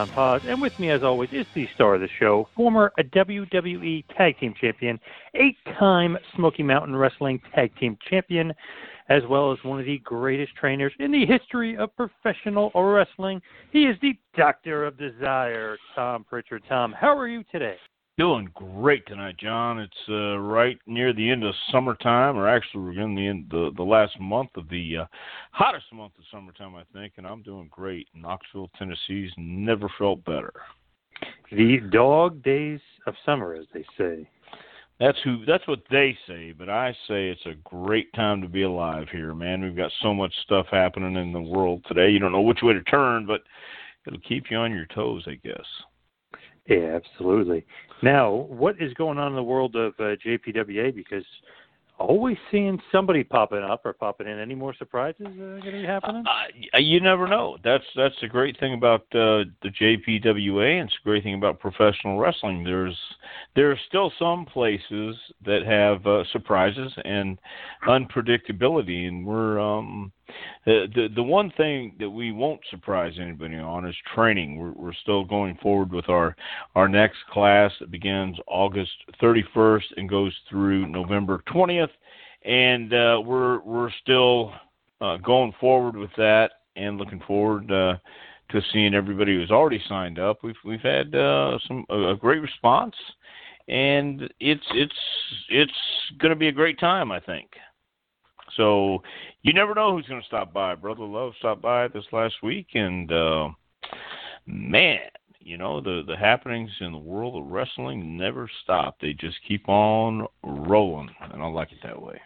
John Paz, and with me as always is the star of the show, former WWE Tag Team Champion, eight-time Smoky Mountain Wrestling Tag Team Champion, as well as one of the greatest trainers in the history of professional wrestling. He is the Doctor of Desire, Tom Prichard. Tom, how are you today? Doing great tonight, John. It's uh, right near the end of summertime, or actually, we're in the end the the last month of the uh, hottest month of summertime, I think, and I'm doing great. Knoxville, Tennessee's never felt better. The dog days of summer, as they say. That's who. That's what they say, but I say it's a great time to be alive here, man. We've got so much stuff happening in the world today. You don't know which way to turn, but it'll keep you on your toes, I guess. Yeah, absolutely. Now, what is going on in the world of uh, JPWA? Because always seeing somebody popping up or popping in. Any more surprises uh, going to be happening? Uh, you never know. That's that's the great thing about uh, the JPWA, and it's a great thing about professional wrestling. There's there are still some places that have uh, surprises and unpredictability, and we're um, the, the one thing that we won't surprise anybody on is training. We're we're still going forward with our our next class that begins August 31st and goes through November 20th, and uh, we're we're still uh, going forward with that and looking forward uh, to seeing everybody who's already signed up. We've we've had uh, some a, a great response, and it's it's it's going to be a great time, I think. So you never know who's going to stop by. Brother Love stopped by this last week, and uh, man, you know the the happenings in the world of wrestling never stop. They just keep on rolling, and I like it that way.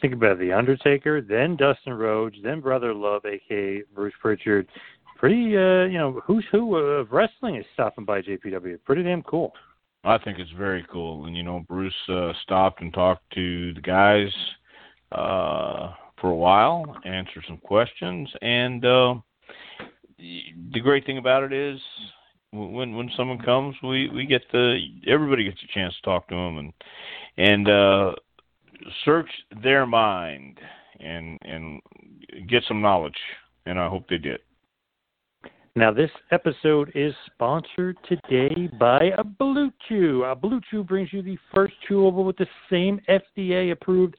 Think about the Undertaker, then Dustin Rhodes, then Brother Love, aka Bruce Prichard. Pretty, uh, you know, who's who of wrestling is stopping by JPW. Pretty damn cool. I think it's very cool, and you know, Bruce uh, stopped and talked to the guys uh, for a while, answer some questions, and uh, the great thing about it is when when someone comes, we we get the everybody gets a chance to talk to them and and uh, search their mind and and get some knowledge, and I hope they did. Now, this episode is sponsored today by a Blue Chew. A Blue Chew brings you the first chewable with the same FDA approved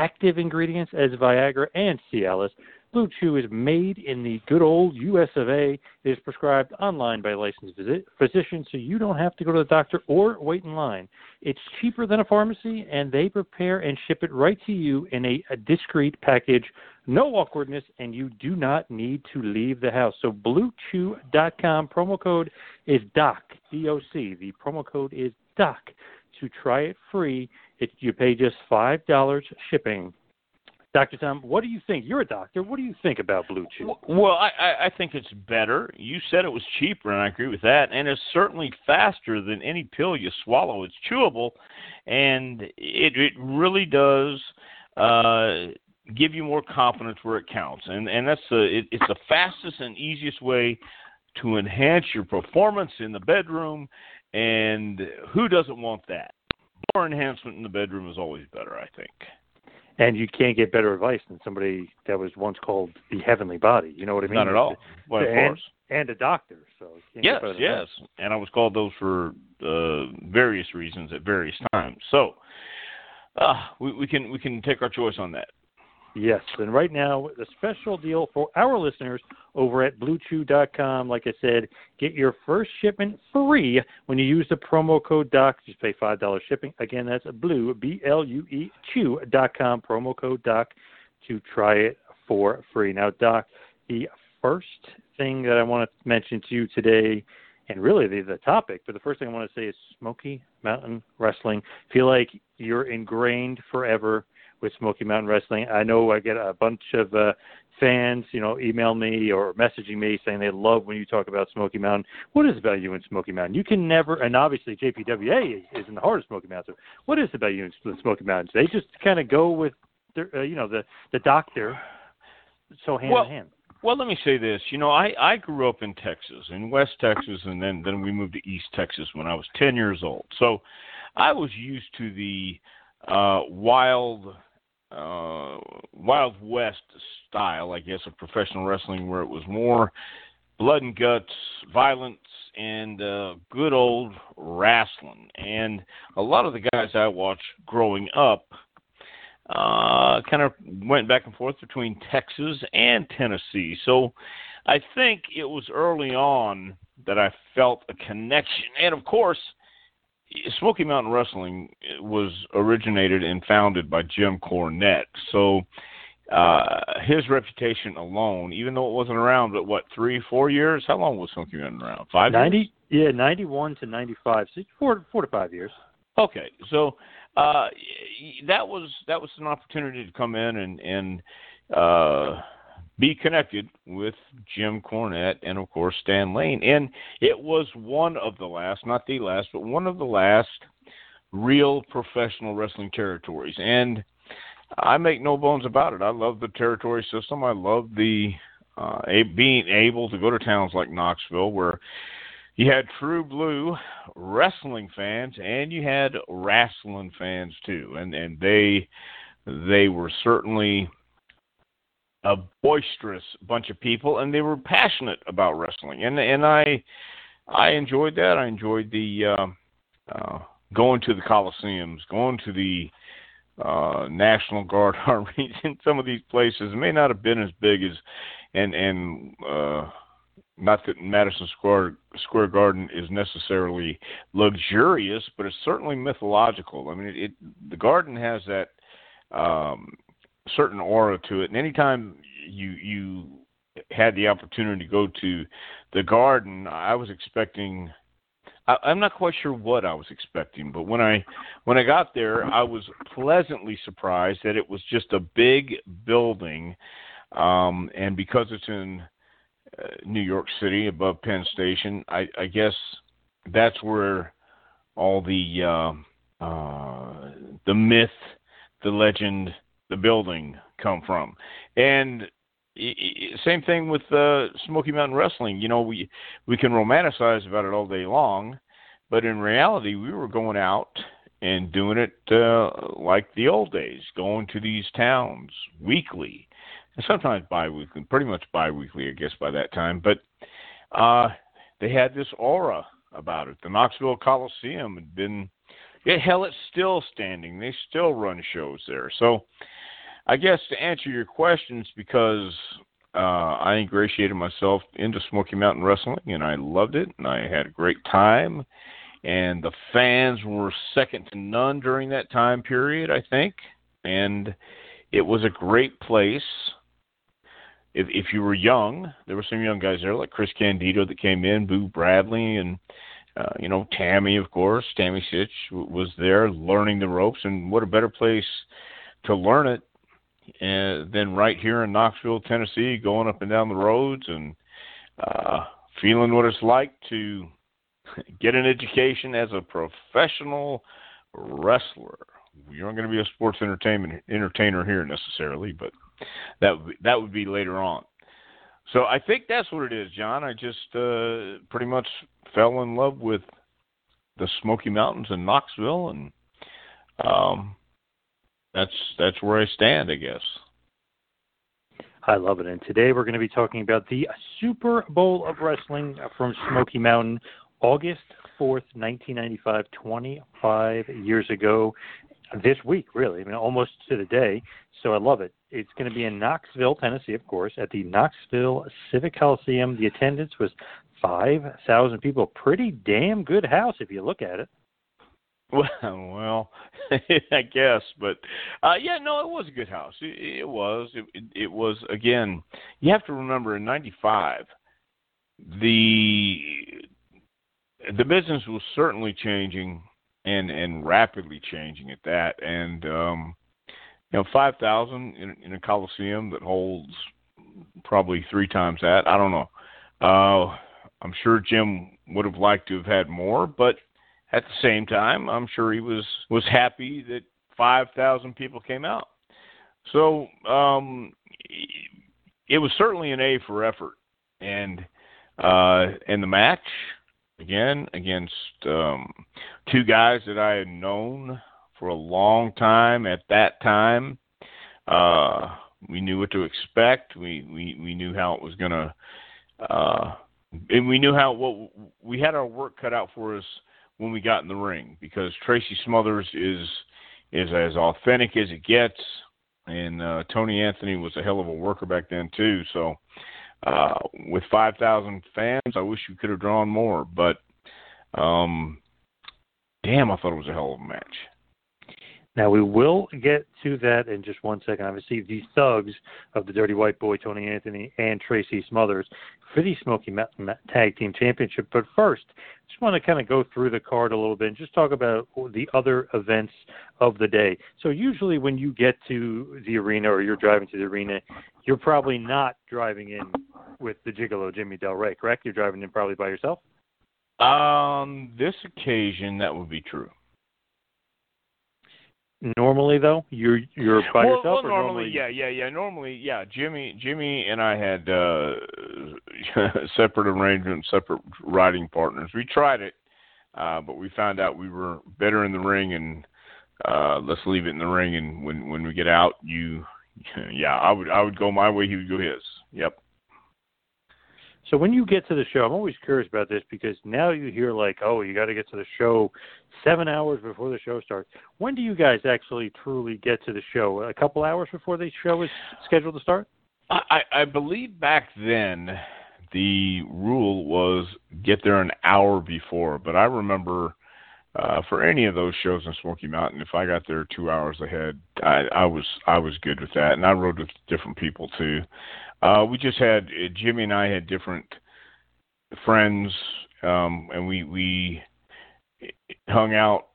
active ingredients as Viagra and Cialis. Blue Chew is made in the good old US of A. It is prescribed online by licensed visit, physician, so you don't have to go to the doctor or wait in line. It's cheaper than a pharmacy, and they prepare and ship it right to you in a, a discreet package. No awkwardness, and you do not need to leave the house. So, BlueChew.com promo code is DOC, D-O-C. The promo code is DOC to try it free. It, you pay just five dollars shipping. Dr. Tom, what do you think? You're a doctor. What do you think about Blue? Well, I, I think it's better. You said it was cheaper, and I agree with that. And it's certainly faster than any pill you swallow. It's chewable, and it it really does uh, give you more confidence where it counts. And and that's the it, it's the fastest and easiest way to enhance your performance in the bedroom. And who doesn't want that? More enhancement in the bedroom is always better, I think. and you can't get better advice than somebody that was once called the heavenly body. You know what I mean? Not at all. Well, of and, course. And a doctor. So yes, yes, and I was called those for uh, various reasons at various times. So uh, we, we can we can take our choice on that. Yes, and right now the special deal for our listeners over at BlueChew.com. Like I said, get your first shipment free when you use the promo code Doc. Just pay five dollars shipping. Again, that's Blue B L U E Chew.com promo code Doc to try it for free. Now, Doc, the first thing that I want to mention to you today, and really the, the topic, but the first thing I want to say is Smoky Mountain Wrestling. feel like you're ingrained forever with Smoky Mountain Wrestling. I know I get a bunch of uh, fans, you know, email me or messaging me saying they love when you talk about Smoky Mountain. What is about you in Smoky Mountain? You can never, and obviously JPWA is, is in the heart of Smoky Mountain. So what is about you in Smoky Mountains? They just kind of go with, their, uh, you know, the the doctor, so hand well, in hand. Well, let me say this. You know, I I grew up in Texas, in West Texas, and then then we moved to East Texas when I was 10 years old. So, I was used to the uh wild uh, Wild West style, I guess, of professional wrestling, where it was more blood and guts, violence, and uh, good old wrestling. And a lot of the guys I watched growing up uh, kind of went back and forth between Texas and Tennessee. So I think it was early on that I felt a connection. And of course, Smoky Mountain Wrestling was originated and founded by Jim Cornette. So uh, his reputation alone, even though it wasn't around, but what three, four years? How long was Smoky Mountain around? Five. Ninety. Years? Yeah, ninety-one to ninety-five. So four, four to five years. Okay, so uh, that was that was an opportunity to come in and and uh, be connected with Jim Cornette and, of course, Stan Lane. And it was one of the last, not the last, but one of the last real professional wrestling territories. And I make no bones about it. I love the territory system. I love the uh, being able to go to towns like Knoxville where you had true blue wrestling fans and you had wrestling fans too and and they they were certainly a boisterous bunch of people, and they were passionate about wrestling, and and I I enjoyed that. I enjoyed the uh, uh, going to the coliseums, going to the uh, National Guard armies in some of these places. It may not have been as big as and and uh, not that Madison Square Square Garden is necessarily luxurious, but it's certainly mythological. I mean, it, it the Garden has that um, certain aura to it. And anytime you you had the opportunity to go to the garden, I was expecting. I, I'm not quite sure what I was expecting, but when I when I got there, I was pleasantly surprised that it was just a big building, um, and because it's in uh, New York City above Penn Station, I, I guess that's where all the uh, uh, the myth, the legend, the building come from. And same thing with uh, Smoky Mountain Wrestling. You know, we we can romanticize about it all day long, but in reality, we were going out and doing it uh, like the old days, going to these towns weekly, and sometimes biweekly, pretty much biweekly, I guess, by that time. But uh, they had this aura about it. The Knoxville Coliseum had been, yeah, hell, it's still standing. They still run shows there. So I guess to answer your questions, because uh, I ingratiated myself into Smoky Mountain Wrestling and I loved it and I had a great time. And the fans were second to none during that time period, I think. And it was a great place. If, if you were young, there were some young guys there like Chris Candido that came in, Boo Bradley, and uh, you know Tammy, of course. Tammy Sytch was there learning the ropes, and what a better place to learn it and then right here in Knoxville, Tennessee, going up and down the roads and uh, feeling what it's like to get an education as a professional wrestler. You aren't going to be a sports entertainment entertainer here necessarily, but that would be, that would be later on. So I think that's what it is, John. I just uh, pretty much fell in love with the Smoky Mountains in Knoxville, and um, that's that's where I stand, I guess. I love it. And today we're going to be talking about the Super Bowl of Wrestling from Smoky Mountain, August 4th, 1995, 25 years ago. This week, really, I mean, almost to the day. So I love it. It's going to be in Knoxville, Tennessee, of course, at the Knoxville Civic Coliseum. The attendance was 5,000 people. Pretty damn good house if you look at it. Well, well, I guess, but uh yeah, no, it was a good house. It, it was. It, it, was again. You have to remember in '95, the the business was certainly changing and and rapidly changing at that. And um you know, five thousand in, in a coliseum that holds probably three times that. I don't know. Uh I'm sure Jim would have liked to have had more, but at the same time, I'm sure he was was happy that 5,000 people came out. So um, it was certainly an A for effort, and uh, in the match again against um, two guys that I had known for a long time. At that time, uh, we knew what to expect. We we we knew how it was gonna. Uh, and we knew how what we had our work cut out for us when we got in the ring because Tracy Smothers is is as authentic as it gets, and uh, Tony Anthony was a hell of a worker back then too. So uh, with 5,000 fans, I wish we could have drawn more, but um, damn, I thought it was a hell of a match. Now we will get to that in just one second. Obviously, these thugs of the Dirty White Boy, Tony Anthony and Tracy Smothers, for the Smoky Mountain Tag Team Championship. But first, just want to kind of go through the card a little bit and just talk about the other events of the day. So usually, when you get to the arena or you're driving to the arena, you're probably not driving in with the Gigolo Jimmy Del Rey, correct? You're driving in probably by yourself. Um, this occasion that would be true. Normally, though, you're you're by well, yourself. Well, or normally, yeah, yeah, yeah. Normally, yeah. Jimmy, Jimmy, and I had uh separate arrangements, separate riding partners. We tried it, uh, but we found out we were better in the ring, and uh let's leave it in the ring. And when when we get out, you, yeah, I would I would go my way, he would go his. Yep. So when you get to the show, I'm always curious about this because now you hear like, oh, you got to get to the show seven hours before the show starts. When do you guys actually truly get to the show? A couple hours before the show is scheduled to start? I, I believe back then the rule was get there an hour before, but I remember uh, for any of those shows in Smoky Mountain, if I got there two hours ahead, I, I was I was good with that, and I rode with different people too. Uh, we just had uh, Jimmy and I had different friends, um, and we we hung out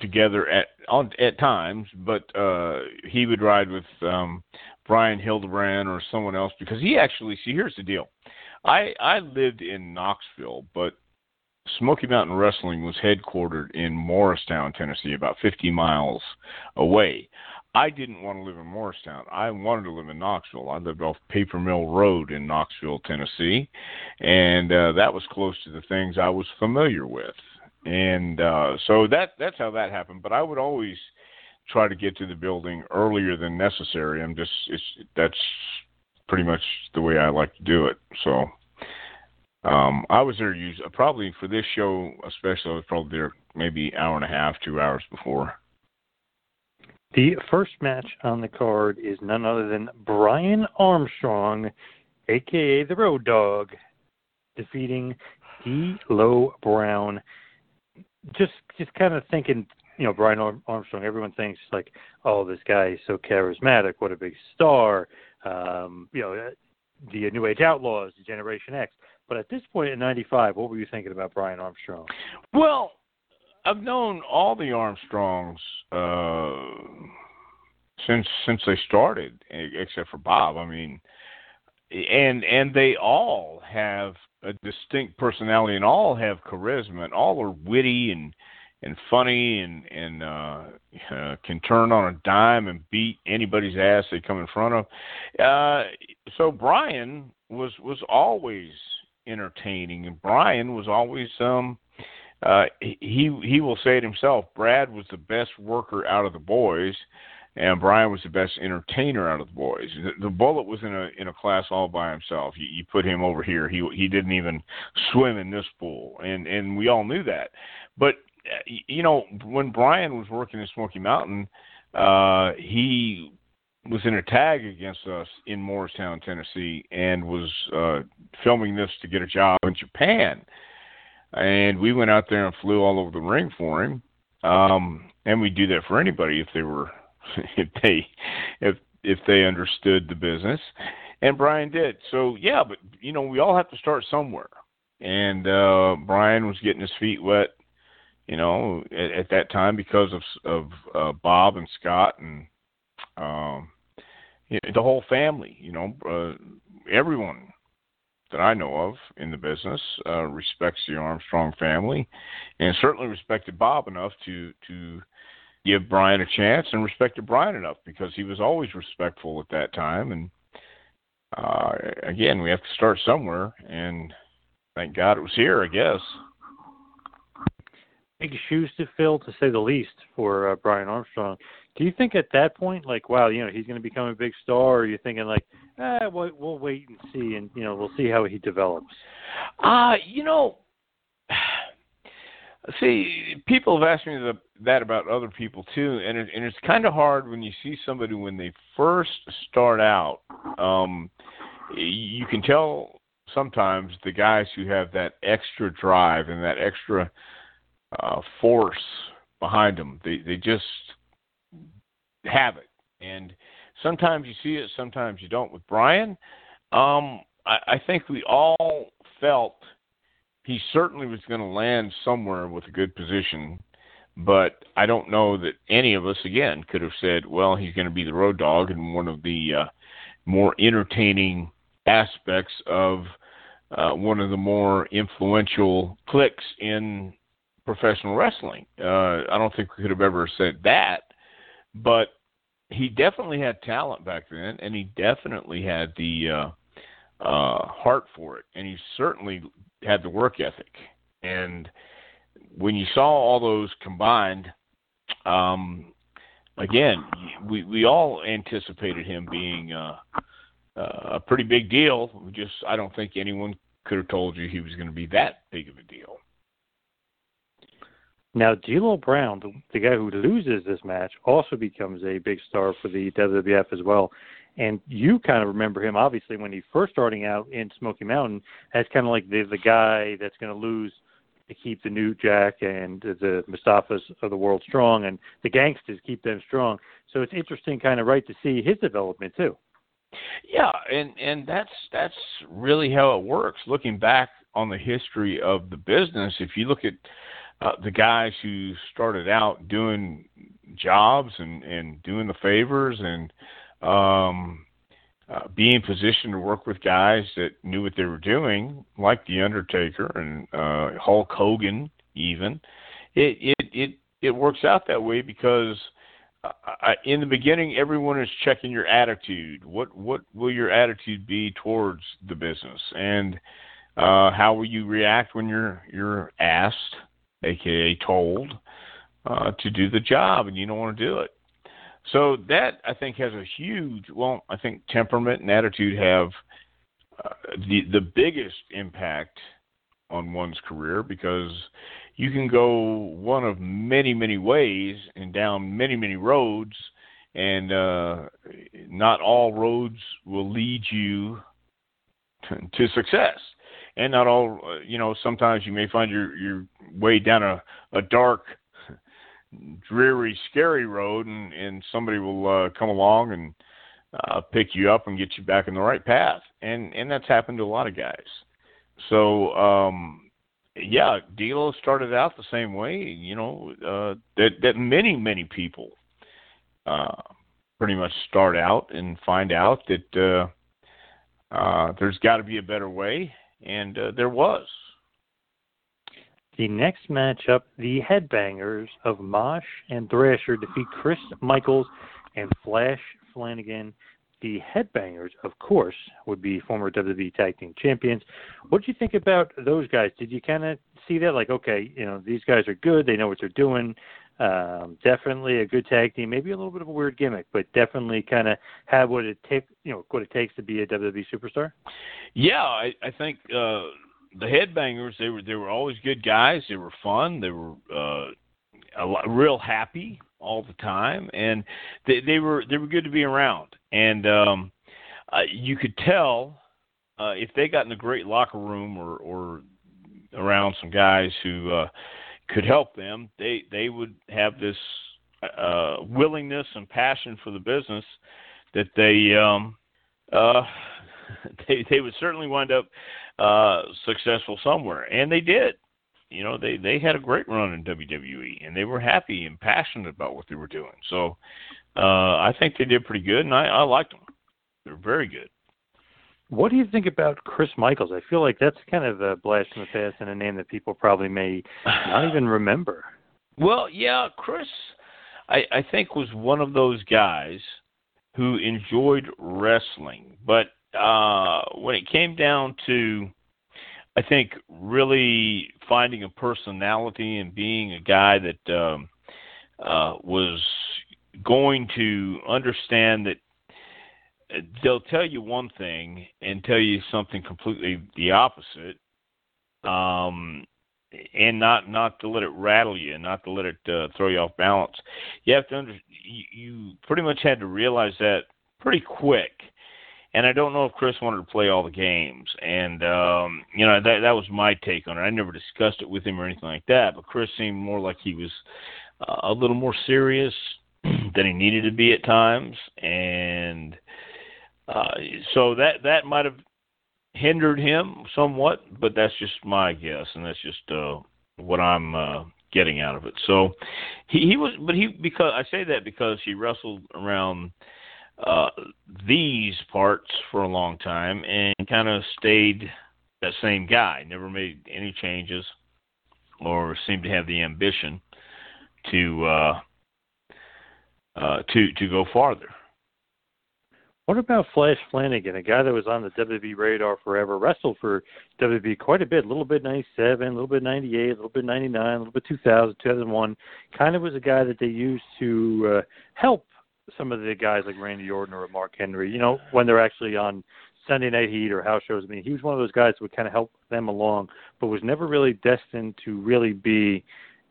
together at on at times. But uh, he would ride with um, Brian Hildebrand or someone else because he actually see here's the deal. I I lived in Knoxville, but Smoky Mountain Wrestling was headquartered in Morristown, Tennessee, about 50 miles away. I didn't want to live in Morristown. I wanted to live in Knoxville. I lived off Paper Mill Road in Knoxville, Tennessee, and uh, that was close to the things I was familiar with. And uh, so that that's how that happened. But I would always try to get to the building earlier than necessary. I'm just it's that's pretty much the way I like to do it. So um, I was there probably for this show especially. I was probably there maybe hour and a half, two hours before. The first match on the card is none other than Brian Armstrong, aka the Road Dog, defeating D'Lo Brown. Just, just kind of thinking, you know, Brian Armstrong. Everyone thinks like, oh, this guy is so charismatic. What a big star. Um, you know, the New Age Outlaws, the Generation X. But at this point in '95, what were you thinking about Brian Armstrong? Well, I've known all the Armstrongs uh, since since they started, except for Bob. I mean, and and they all have a distinct personality, and all have charisma, and all are witty and and funny, and and uh, uh, can turn on a dime and beat anybody's ass they come in front of. Uh, so Brian was was always entertaining, and Brian was always um uh, he he will say it himself. Brad was the best worker out of the boys, and Brian was the best entertainer out of the boys. The, the Bullet was in a in a class all by himself. You, you put him over here, he he didn't even swim in this pool, and and we all knew that. But uh, you know, when Brian was working in Smoky Mountain, uh, he was in a tag against us in Morristown, Tennessee, and was uh, filming this to get a job in Japan. And we went out there and flew all over the ring for him. Um, and we do that for anybody if they were, if they, if if they understood the business. And Brian did. So yeah, but you know we all have to start somewhere. And uh, Brian was getting his feet wet, you know, at, at that time because of of uh, Bob and Scott and um, the whole family, you know, uh, everyone that I know of in the business uh, respects the Armstrong family, and certainly respected Bob enough to to give Brian a chance, and respected Brian enough because he was always respectful at that time. And uh, again, we have to start somewhere, and thank God it was here, I guess. Big shoes to fill, to say the least, for uh, Brian Armstrong. Do you think at that point, like, wow, you know, he's going to become a big star, or are you thinking like, eh, we'll, we'll wait and see, and you know, we'll see how he develops? Uh, you know, see, people have asked me the, that about other people too, and it, and it's kind of hard when you see somebody when they first start out. Um, you can tell sometimes the guys who have that extra drive and that extra uh, force behind them, they they just have it. And sometimes you see it, sometimes you don't. With Brian, um, I, I think we all felt he certainly was going to land somewhere with a good position. But I don't know that any of us, again, could have said, well, he's going to be the road dog and one of the uh, more entertaining aspects of uh, one of the more influential cliques in professional wrestling. Uh, I don't think we could have ever said that. But he definitely had talent back then, and he definitely had the uh, uh, heart for it, and he certainly had the work ethic. And when you saw all those combined, um, again, we we all anticipated him being uh, uh, a pretty big deal. Just I don't think anyone could have told you he was going to be that big of a deal. Now, D'Lo Brown, the, the guy who loses this match, also becomes a big star for the WWF as well. And you kind of remember him, obviously, when he first starting out in Smoky Mountain, as kind of like the the guy that's going to lose to keep the New Jack and the Mustafas of the world strong, and the Gangstas keep them strong. So it's interesting, kind of right, to see his development too. Yeah, and and that's that's really how it works. Looking back on the history of the business, if you look at uh, the guys who started out doing jobs and and doing the favors and um uh, being positioned to work with guys that knew what they were doing, like the Undertaker and uh, Hulk Hogan, even. It it it it works out that way because uh, I, in the beginning, everyone is checking your attitude. What what will your attitude be towards the business, and uh, how will you react when you're you're asked aka told, uh, to do the job, and you don't want to do it. So that I think has a huge. Well, I think temperament and attitude have uh, the the biggest impact on one's career because you can go one of many many ways and down many many roads, and uh, not all roads will lead you to, to success and not all uh, you know sometimes you may find your your way down a a dark dreary scary road and and somebody will uh, come along and uh pick you up and get you back in the right path. And and that's happened to a lot of guys. So um yeah D'Lo started out the same way you know uh that that many many people uh pretty much start out and find out that uh uh there's got to be a better way and uh, there was. The next matchup, the Headbangers of Mosh and Thrasher defeat Chris Michaels and Flash Flanagan. The Headbangers, of course, would be former WWE Tag Team Champions. What did you think about those guys? Did you kind of see that, like, okay, you know, these guys are good, they know what they're doing, Um, definitely a good tag team. Maybe a little bit of a weird gimmick, but definitely kind of have what it takes. You know what it takes to be a WWE superstar. Yeah, I, I think uh, the Headbangers they were they were always good guys. They were fun. They were uh, a lot, real happy all the time, and they, they were they were good to be around. And um, uh, you could tell uh, if they got in a great locker room or or around some guys who uh, could help them, they they would have this uh, willingness and passion for the business that they um, uh, they they would certainly wind up uh, successful somewhere, and they did. You know, they they had a great run in WWE, and they were happy and passionate about what they were doing. So uh, I think they did pretty good, and I, I liked them. They're very good. What do you think about Chris Michaels? I feel like that's kind of a blast from the past and a name that people probably may not even remember. Well, yeah, Chris, I, I think was one of those guys who enjoyed wrestling, but uh, when it came down to, I think really finding a personality and being a guy that um, uh, was going to understand that they'll tell you one thing and tell you something completely the opposite um and not not to let it rattle you not to let it uh, throw you off balance. You have to under you, you pretty much had to realize that pretty quick. And I don't know if Chris wanted to play all the games. And um you know that that was my take on it. I never discussed it with him or anything like that but Chris seemed more like he was uh, a little more serious than he needed to be at times. And uh, so that that might have hindered him somewhat, but that's just my guess, and that's just uh, what I'm uh, getting out of it. So he, he was, but he because I say that because he wrestled around uh, these parts for a long time and kind of stayed that same guy, never made any changes or seemed to have the ambition to uh, uh, to to go farther. What about Flash Flanagan, a guy that was on the WWE radar forever, wrestled for WWE quite a bit, a little bit 97, a little bit 98, a little bit 99, a little bit 2000, 2001. Kind of was a guy that they used to uh, help some of the guys like Randy Orton or Mark Henry, you know, when they're actually on Sunday Night Heat or house shows. I mean, he was one of those guys that would kind of help them along, but was never really destined to really be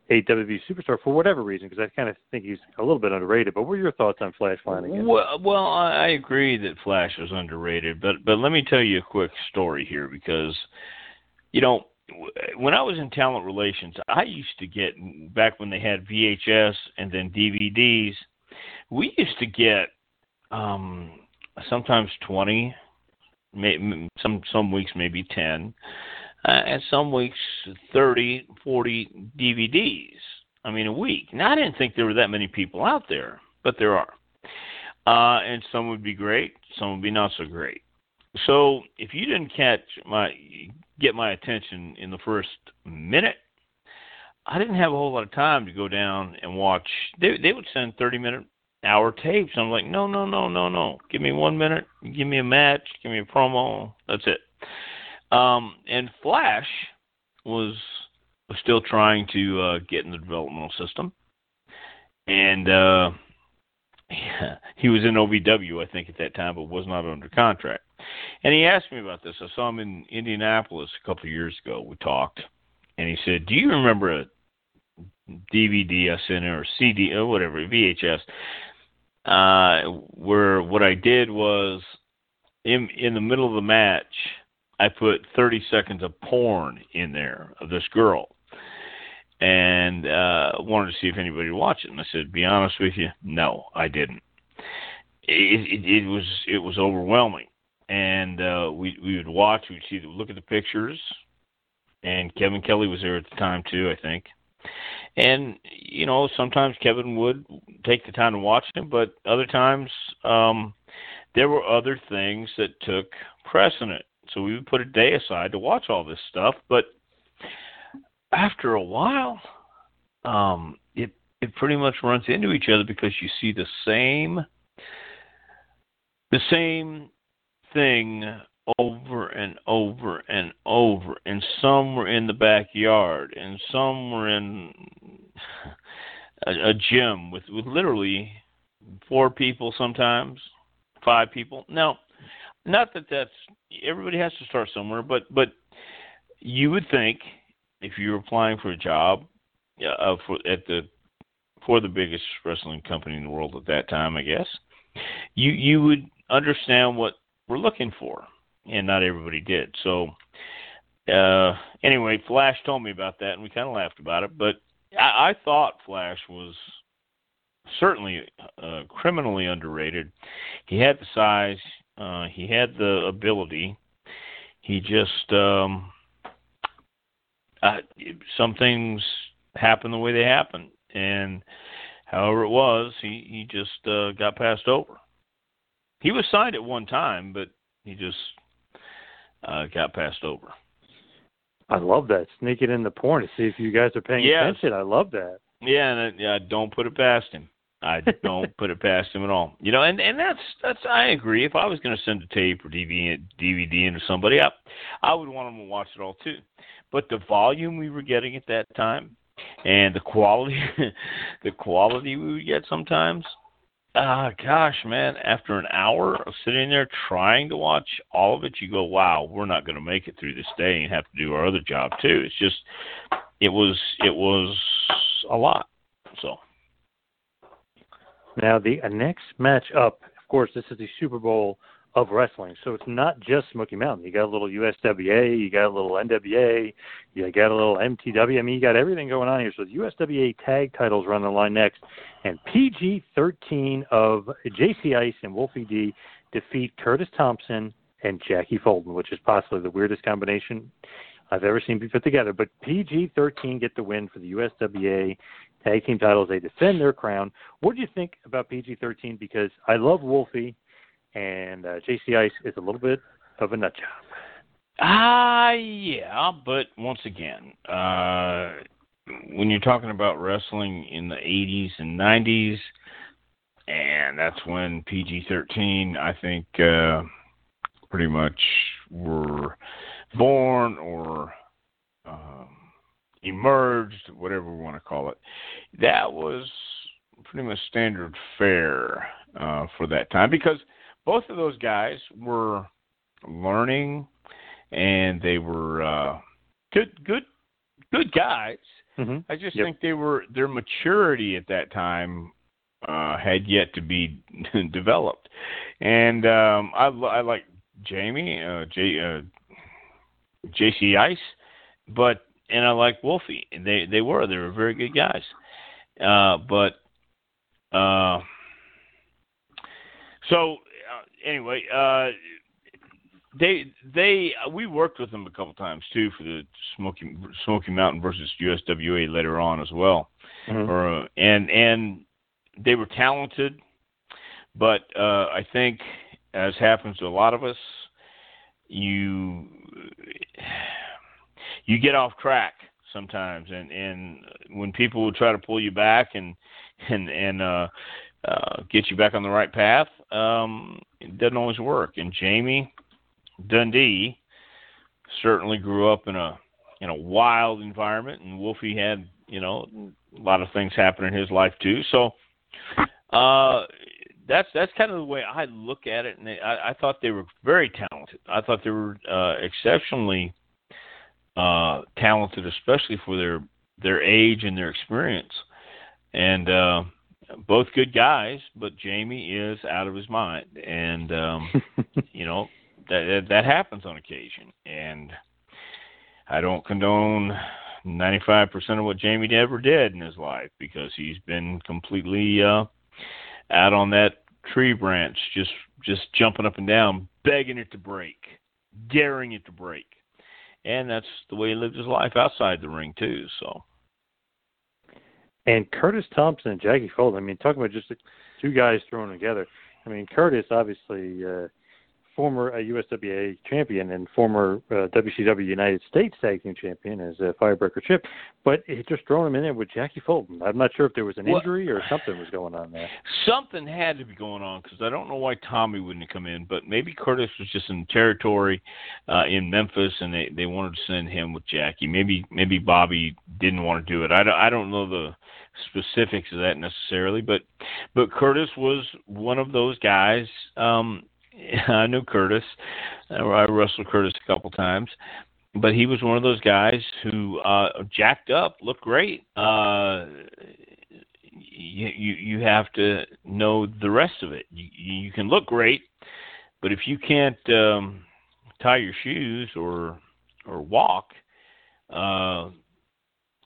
a WWE superstar for whatever reason, because I kind of think he's a little bit underrated. But what are your thoughts on Flash Flanagan? Well, well, I agree that Flash is underrated, but but let me tell you a quick story here because, you know, when I was in talent relations, I used to get back when they had VHS and then DVDs. We used to get um sometimes twenty, some some weeks maybe ten uh, and some weeks 30, 40 DVDs. I mean, a week. Now, I didn't think there were that many people out there, but there are. Uh, and some would be great, some would be not so great. So if you didn't catch my get my attention in the first minute, I didn't have a whole lot of time to go down and watch. They they would send thirty minute hour tapes. I'm like, no, no, no, no, no. Give me one minute. Give me a match. Give me a promo. That's it. Um, and Flash was, was still trying to uh, get in the developmental system, and uh, he was in OVW, I think, at that time, but was not under contract. And he asked me about this. I saw him in Indianapolis a couple of years ago. We talked, and he said, "Do you remember a DVD I sent or CD or whatever VHS?" Uh, where what I did was in in the middle of the match I put 30 seconds of porn in there of this girl and uh, wanted to see if anybody would watch it. And I said, "Be honest with you, no, I didn't. It, it, it was it was overwhelming, and uh, we we would watch, we'd see, look at the pictures, and Kevin Kelly was there at the time too, I think. And you know, sometimes Kevin would take the time to watch them, but other times um, there were other things that took precedent so we would put a day aside to watch all this stuff. But after a while, um, it it pretty much runs into each other because you see the same the same thing over and over and over and some were in the backyard and some were in a, a gym with with literally four people sometimes, five people. Now, not that that's everybody has to start somewhere, but but you would think if you're applying for a job uh, for at the for the biggest wrestling company in the world at that time, I guess you you would understand what we're looking for, and not everybody did. So uh, anyway, Flash told me about that, and we kind of laughed about it. But I, I thought Flash was certainly uh, criminally underrated. He had the size, uh, he had the ability. He just um, uh, some things happen the way they happen, and however it was, he he just uh, got passed over. He was signed at one time, but he just uh, got passed over. I love that. Sneak it in the porn to see if you guys are paying yes. attention. I love that. Yeah, and yeah, don't put it past him. I don't put it past him at all. You know, and and that's that's I agree. If I was going to send a tape or DVD DVD into somebody, I I would want them to watch it all too. But the volume we were getting at that time, and the quality, the quality we would get sometimes, Ah, uh, gosh, man! After an hour of sitting there trying to watch all of it, you go, "Wow, we're not going to make it through this day and have to do our other job too." It's just, it was, it was a lot. So now the next match up, of course, this is the Super Bowl of wrestling. So it's not just Smoky Mountain. You got a little USWA, you got a little NWA, you got a little MTW. I mean, you got everything going on here. So the USWA tag titles are on the line next, and PG 13 of JC Ice and Wolfie D defeat Curtis Thompson and Jackie Fulton, which is possibly the weirdest combination I've ever seen be put together. But PG 13 get the win for the USWA tag team titles. They defend their crown. What do you think about PG 13? Because I love Wolfie and uh, JC Ice is a little bit of a nut job. Ah, uh, yeah, but once again, uh, when you're talking about wrestling in the 80s and 90s, and that's when PG-13, I think, uh, pretty much were born or um, emerged, whatever we want to call it. That was pretty much standard fare uh, for that time because – both of those guys were learning and they were uh good good good guys mm-hmm. i just yep. think they were their maturity at that time uh had yet to be developed and um i i like jamie uh j uh jc ice but and i like wolfie. They they were they were very good guys. Uh but uh so anyway, uh, they they we worked with them a couple times too for the Smoky Smoky Mountain versus USWA later on as well, mm-hmm. or uh, and and they were talented, but uh, I think as happens to a lot of us, you you get off track sometimes, and and when people will try to pull you back and and and uh, uh, get you back on the right path, um, it doesn't always work. And Jamie Dundee certainly grew up in a in a wild environment, and Wolfie had you know a lot of things happen in his life too. So uh, that's that's kind of the way I look at it, and they, I, I thought they were very talented. I thought they were uh, exceptionally uh, talented, especially for their their age and their experience. And uh, both good guys, but Jamie is out of his mind, and um, you know that that happens on occasion. And I don't condone 95% of what Jamie ever did in his life because he's been completely uh, out on that tree branch, just just jumping up and down, begging it to break, daring it to break, and that's the way he lived his life outside the ring too. So. And Curtis Thompson and Jackie Fulton. I mean, talking about just two guys thrown together. I mean, Curtis obviously uh, former uh, USWA champion and former uh, WCW United States Tag Team champion as a Firebreaker Chip, but he just thrown him in there with Jackie Fulton. I'm not sure if there was an well, injury or something was going on there. Something had to be going on because I don't know why Tommy wouldn't have come in, but maybe Curtis was just in territory uh, in Memphis and they they wanted to send him with Jackie. Maybe maybe Bobby didn't want to do it. I don't, I don't know the specifics of that necessarily, but but Curtis was one of those guys. Um, I knew Curtis. I wrestled Curtis a couple times, but he was one of those guys who uh, jacked up, looked great. Uh, you, you you have to know the rest of it. You, you can look great, but if you can't um, tie your shoes or or walk uh,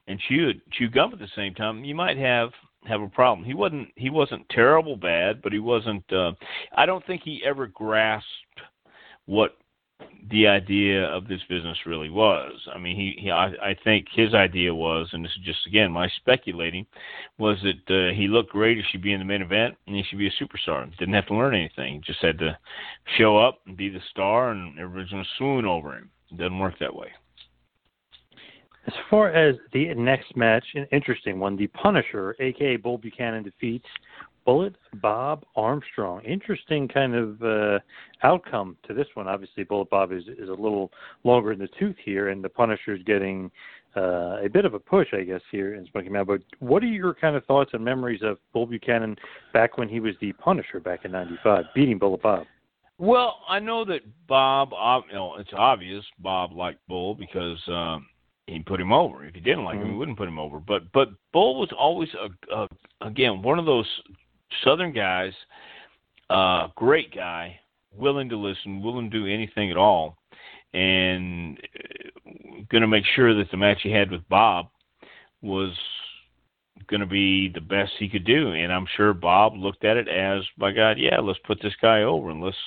and chew chew gum at the same time, you might have have a problem. He wasn't he wasn't terrible bad, but he wasn't. Uh, I don't think he ever grasped what the idea of this business really was. I mean, he, he I, I think his idea was, and this is just again my speculating, was that uh, he looked great. He should be in the main event, and he should be a superstar. Didn't have to learn anything. Just had to show up and be the star, and everybody's going to swoon over him. It doesn't work that way. As far as the next match, an interesting one, the Punisher, aka Bull Buchanan, defeats Bullet Bob Armstrong. Interesting kind of uh, outcome to this one. Obviously, Bullet Bob is is a little longer in the tooth here, and the Punisher is getting uh, a bit of a push, I guess, here in Smoky Mountain. But what are your kind of thoughts and memories of Bull Buchanan back when he was the Punisher back in '95, beating Bullet Bob? Well, I know that Bob, you know, it's obvious Bob liked Bull because um, he put him over. If he didn't like mm-hmm. him, he mm-hmm. wouldn't put him over. But but Bull was always a, a again one of those Southern guys, uh, great guy, willing to listen, willing to do anything at all, and uh, going to make sure that the match he had with Bob was going to be the best he could do. And I'm sure Bob looked at it as, by God, yeah, let's put this guy over and let's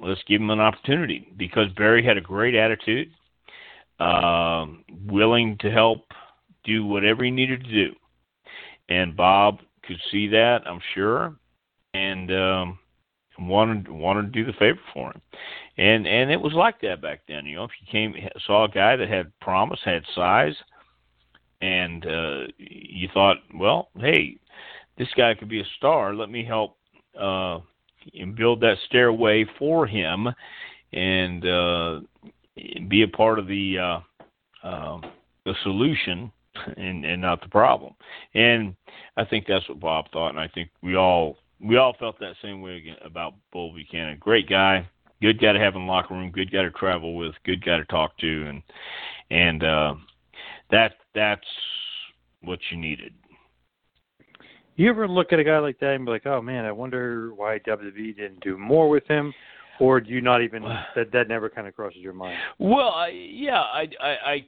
let's give him an opportunity because Barry had a great attitude, uh, willing to help do whatever he needed to do, and Bob could see that, I'm sure, and um, wanted wanted to do the favor for him. And and it was like that back then. You know, if you came saw a guy that had promise, had size, and uh, you thought, well, hey, this guy could be a star. Let me help uh, and build that stairway for him, and uh, be a part of the uh, uh, the solution and and not the problem. And I think that's what Bob thought, and I think we all we all felt that same way about Bull Buchanan. Great guy, good guy to have in the locker room, good guy to travel with, good guy to talk to, and and uh, that that's what you needed. You ever look at a guy like that and be like, "Oh man, I wonder why WWE didn't do more with him," or do you not even that that never kind of crosses your mind? Well, I, yeah, I, I, I,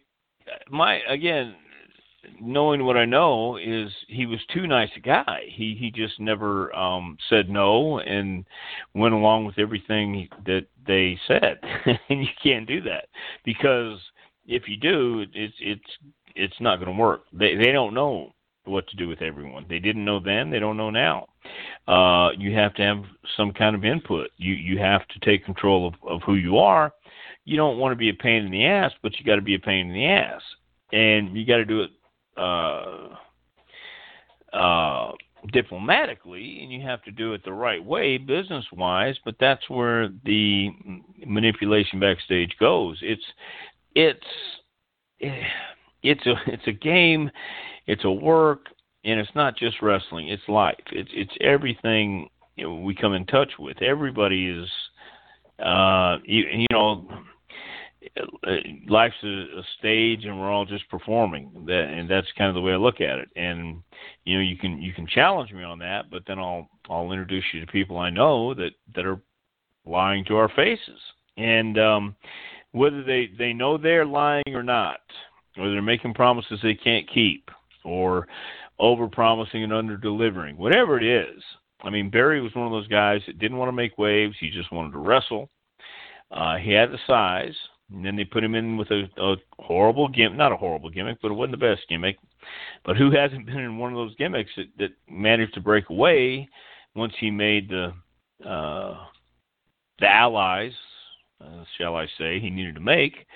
my again, knowing what I know is he was too nice a guy. He he just never um said no and went along with everything that they said. and you can't do that because if you do, it's it's it's not going to work. They they don't know what to do with everyone. They didn't know then, they don't know now. Uh you have to have some kind of input. You you have to take control of of who you are. You don't want to be a pain in the ass, but you got to be a pain in the ass. And you got to do it uh, uh, diplomatically, and you have to do it the right way, business wise. But that's where the manipulation backstage goes. It's it's it's a it's a game, it's a work, and it's not just wrestling. It's life. It's it's everything you know, we come in touch with. Everybody is, uh, you, you know life's a, a stage and we're all just performing that and that's kind of the way I look at it and you know you can you can challenge me on that but then I'll I'll introduce you to people I know that that are lying to our faces and um whether they they know they're lying or not or they're making promises they can't keep or over promising and under delivering whatever it is. I mean Barry was one of those guys that didn't want to make waves. He just wanted to wrestle. Uh, he had the size and then they put him in with a, a horrible gimmick, not a horrible gimmick, but it wasn't the best gimmick. But who hasn't been in one of those gimmicks that, that managed to break away once he made the uh, the allies, uh, shall I say, he needed to make,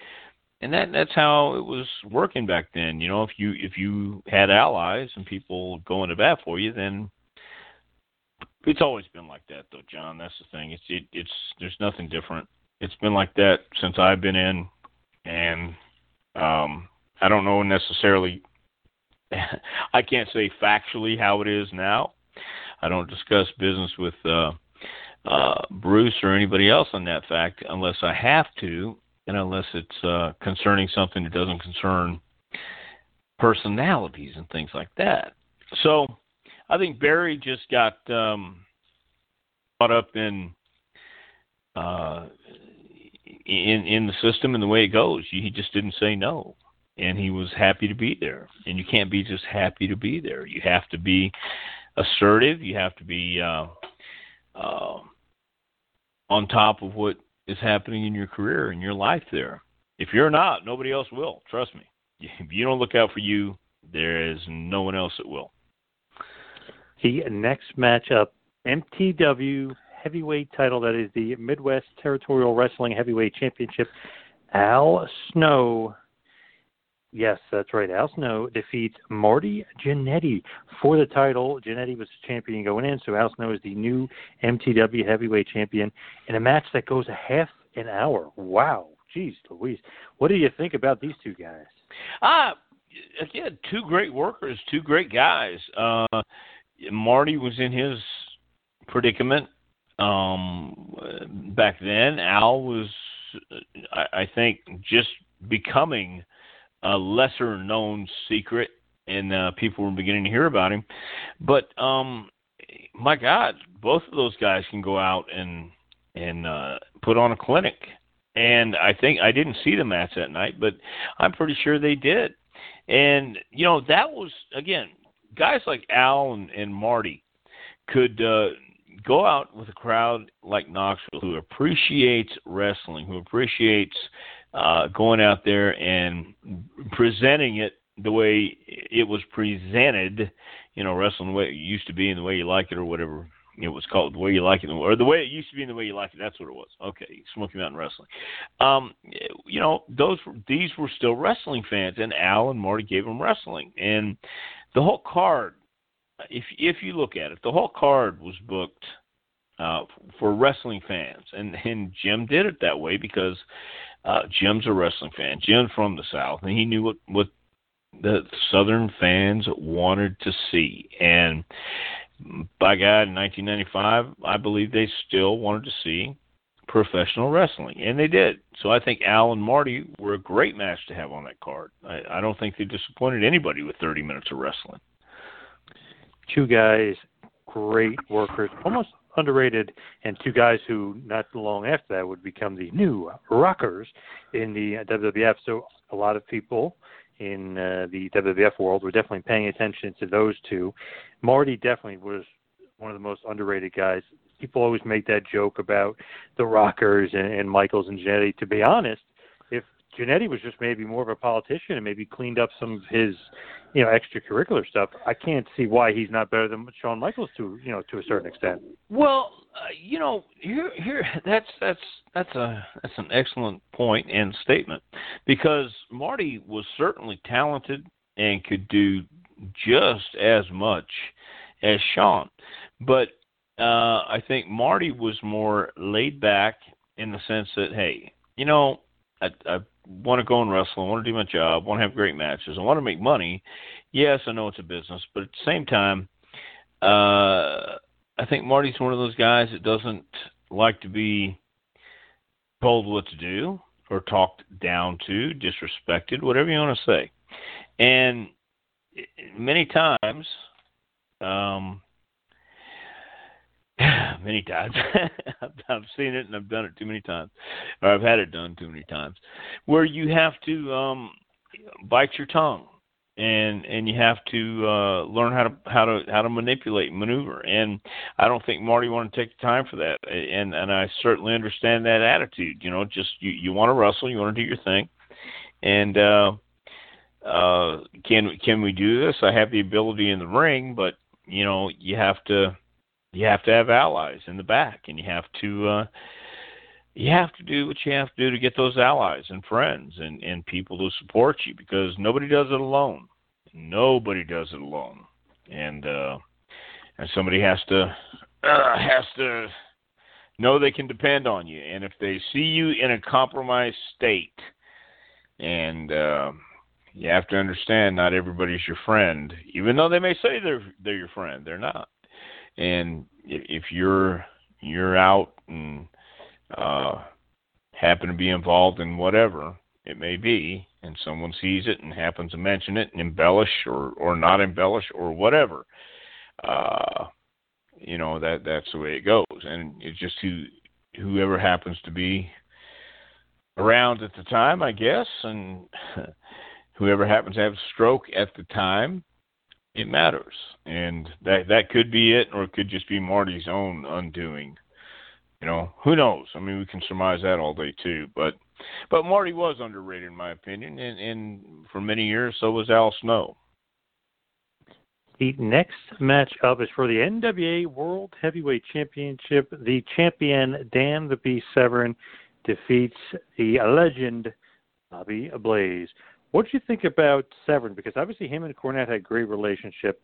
and that that's how it was working back then. You know, if you if you had allies and people going to bat for you, then it's always been like that, though, John. That's the thing. It's it, it's there's nothing different it's been like that since I've been in, and um, I don't know necessarily I can't say factually how it is now. I don't discuss business with uh, uh, Bruce or anybody else on that fact unless I have to, and unless it's uh, concerning something that doesn't concern personalities and things like that. So I think Barry just got um, caught up in uh, in in the system and the way it goes. He just didn't say no, and he was happy to be there. And you can't be just happy to be there. You have to be assertive. You have to be uh, uh, on top of what is happening in your career and your life there. If you're not, nobody else will. Trust me. If you don't look out for you, there is no one else that will. The next matchup, MTW heavyweight title, that is the Midwest Territorial Wrestling Heavyweight Championship. Al Snow, yes, that's right. Al Snow defeats Marty Jannetty for the title. Jannetty was the champion going in, so Al Snow is the new MTW heavyweight champion in a match that goes a half an hour. Wow, jeez, Louise, what do you think about these two guys? Uh, again, two great workers, two great guys. Uh, Marty was in his predicament um, back then. Al was, I, I think, just becoming a lesser known secret, and uh, people were beginning to hear about him. But um, my God, both of those guys can go out and and uh, put on a clinic. And I think I didn't see the match that night, but I'm pretty sure they did. And you know that was again guys like Al and, and Marty could uh, go out with a crowd like Knoxville who appreciates wrestling, who appreciates uh, going out there and presenting it the way it was presented, you know, wrestling the way it used to be and the way you like it or whatever it was called, the way you like it, or the way it used to be and the way you like it. That's what it was. Okay, Smoky Mountain Wrestling. Um, you know, those these were still wrestling fans, and Al and Marty gave them wrestling, and the whole card if if you look at it, the whole card was booked uh, for wrestling fans, and and Jim did it that way because uh, Jim's a wrestling fan. Jim's from the South, and he knew what what the Southern fans wanted to see. And by God, in 1995, I believe they still wanted to see professional wrestling, and they did. So I think Al and Marty were a great match to have on that card. I, I don't think they disappointed anybody with 30 minutes of wrestling two guys, great workers, almost underrated, and two guys who not long after that would become the new rockers in the WWF. So a lot of people in uh, the WWF world were definitely paying attention to those two. Marty definitely was one of the most underrated guys. People always make that joke about the Rockers and, and Michaels and Jannetty. To be honest, if Jannetty was just maybe more of a politician and maybe cleaned up some of his you know extracurricular stuff, I can't see why he's not better than Shawn Michaels to you know to a certain extent. Well, uh, you know, here here that's that's that's a that's an excellent point and statement because Marty was certainly talented and could do just as much as Shawn, but uh, I think Marty was more laid back in the sense that hey, you know, I, I want to go and wrestle. I want to do my job. I want to have great matches. I want to make money. Yes, I know it's a business, but at the same time, uh, I think Marty's one of those guys that doesn't like to be told what to do or talked down to, disrespected, whatever you want to say. And many times, um, many times. I've, seen it and I've done it too many times, or I've had it done too many times, where you have to um, bite your tongue and and you have to uh, learn how to how to how to manipulate maneuver. And I don't think Marty wanted to take the time for that, and and I certainly understand that attitude. You know, just you you want to wrestle, you want to do your thing, and. uh uh can can we do this i have the ability in the ring but you know you have to you have to have allies in the back, and you have to uh, you have to do what you have to do to get those allies and friends and and people to support you because nobody does it alone. Nobody does it alone, and uh, and somebody has to uh, has to know they can depend on you. And if they see you in a compromised state, and uh, you have to understand not everybody's your friend, even though they may say they're they're your friend. They're not. And if you're you're out and uh, happen to be involved in whatever it may be, and someone sees it and happens to mention it and embellish or or not embellish or whatever, uh, you know that that's the way it goes. And it's just who whoever happens to be around at the time, I guess, and whoever happens to have a stroke at the time, it matters. And that that could be it, or it could just be Marty's own undoing. You know, who knows? I mean, we can surmise that all day too. But but Marty was underrated in my opinion, and, and for many years so was Al Snow. The next match up is for the NWA World Heavyweight Championship. The champion Dan the Beast Severn defeats the legend Bobby Blaze. What do you think about Severn? Because obviously him and Cornette had a great relationship.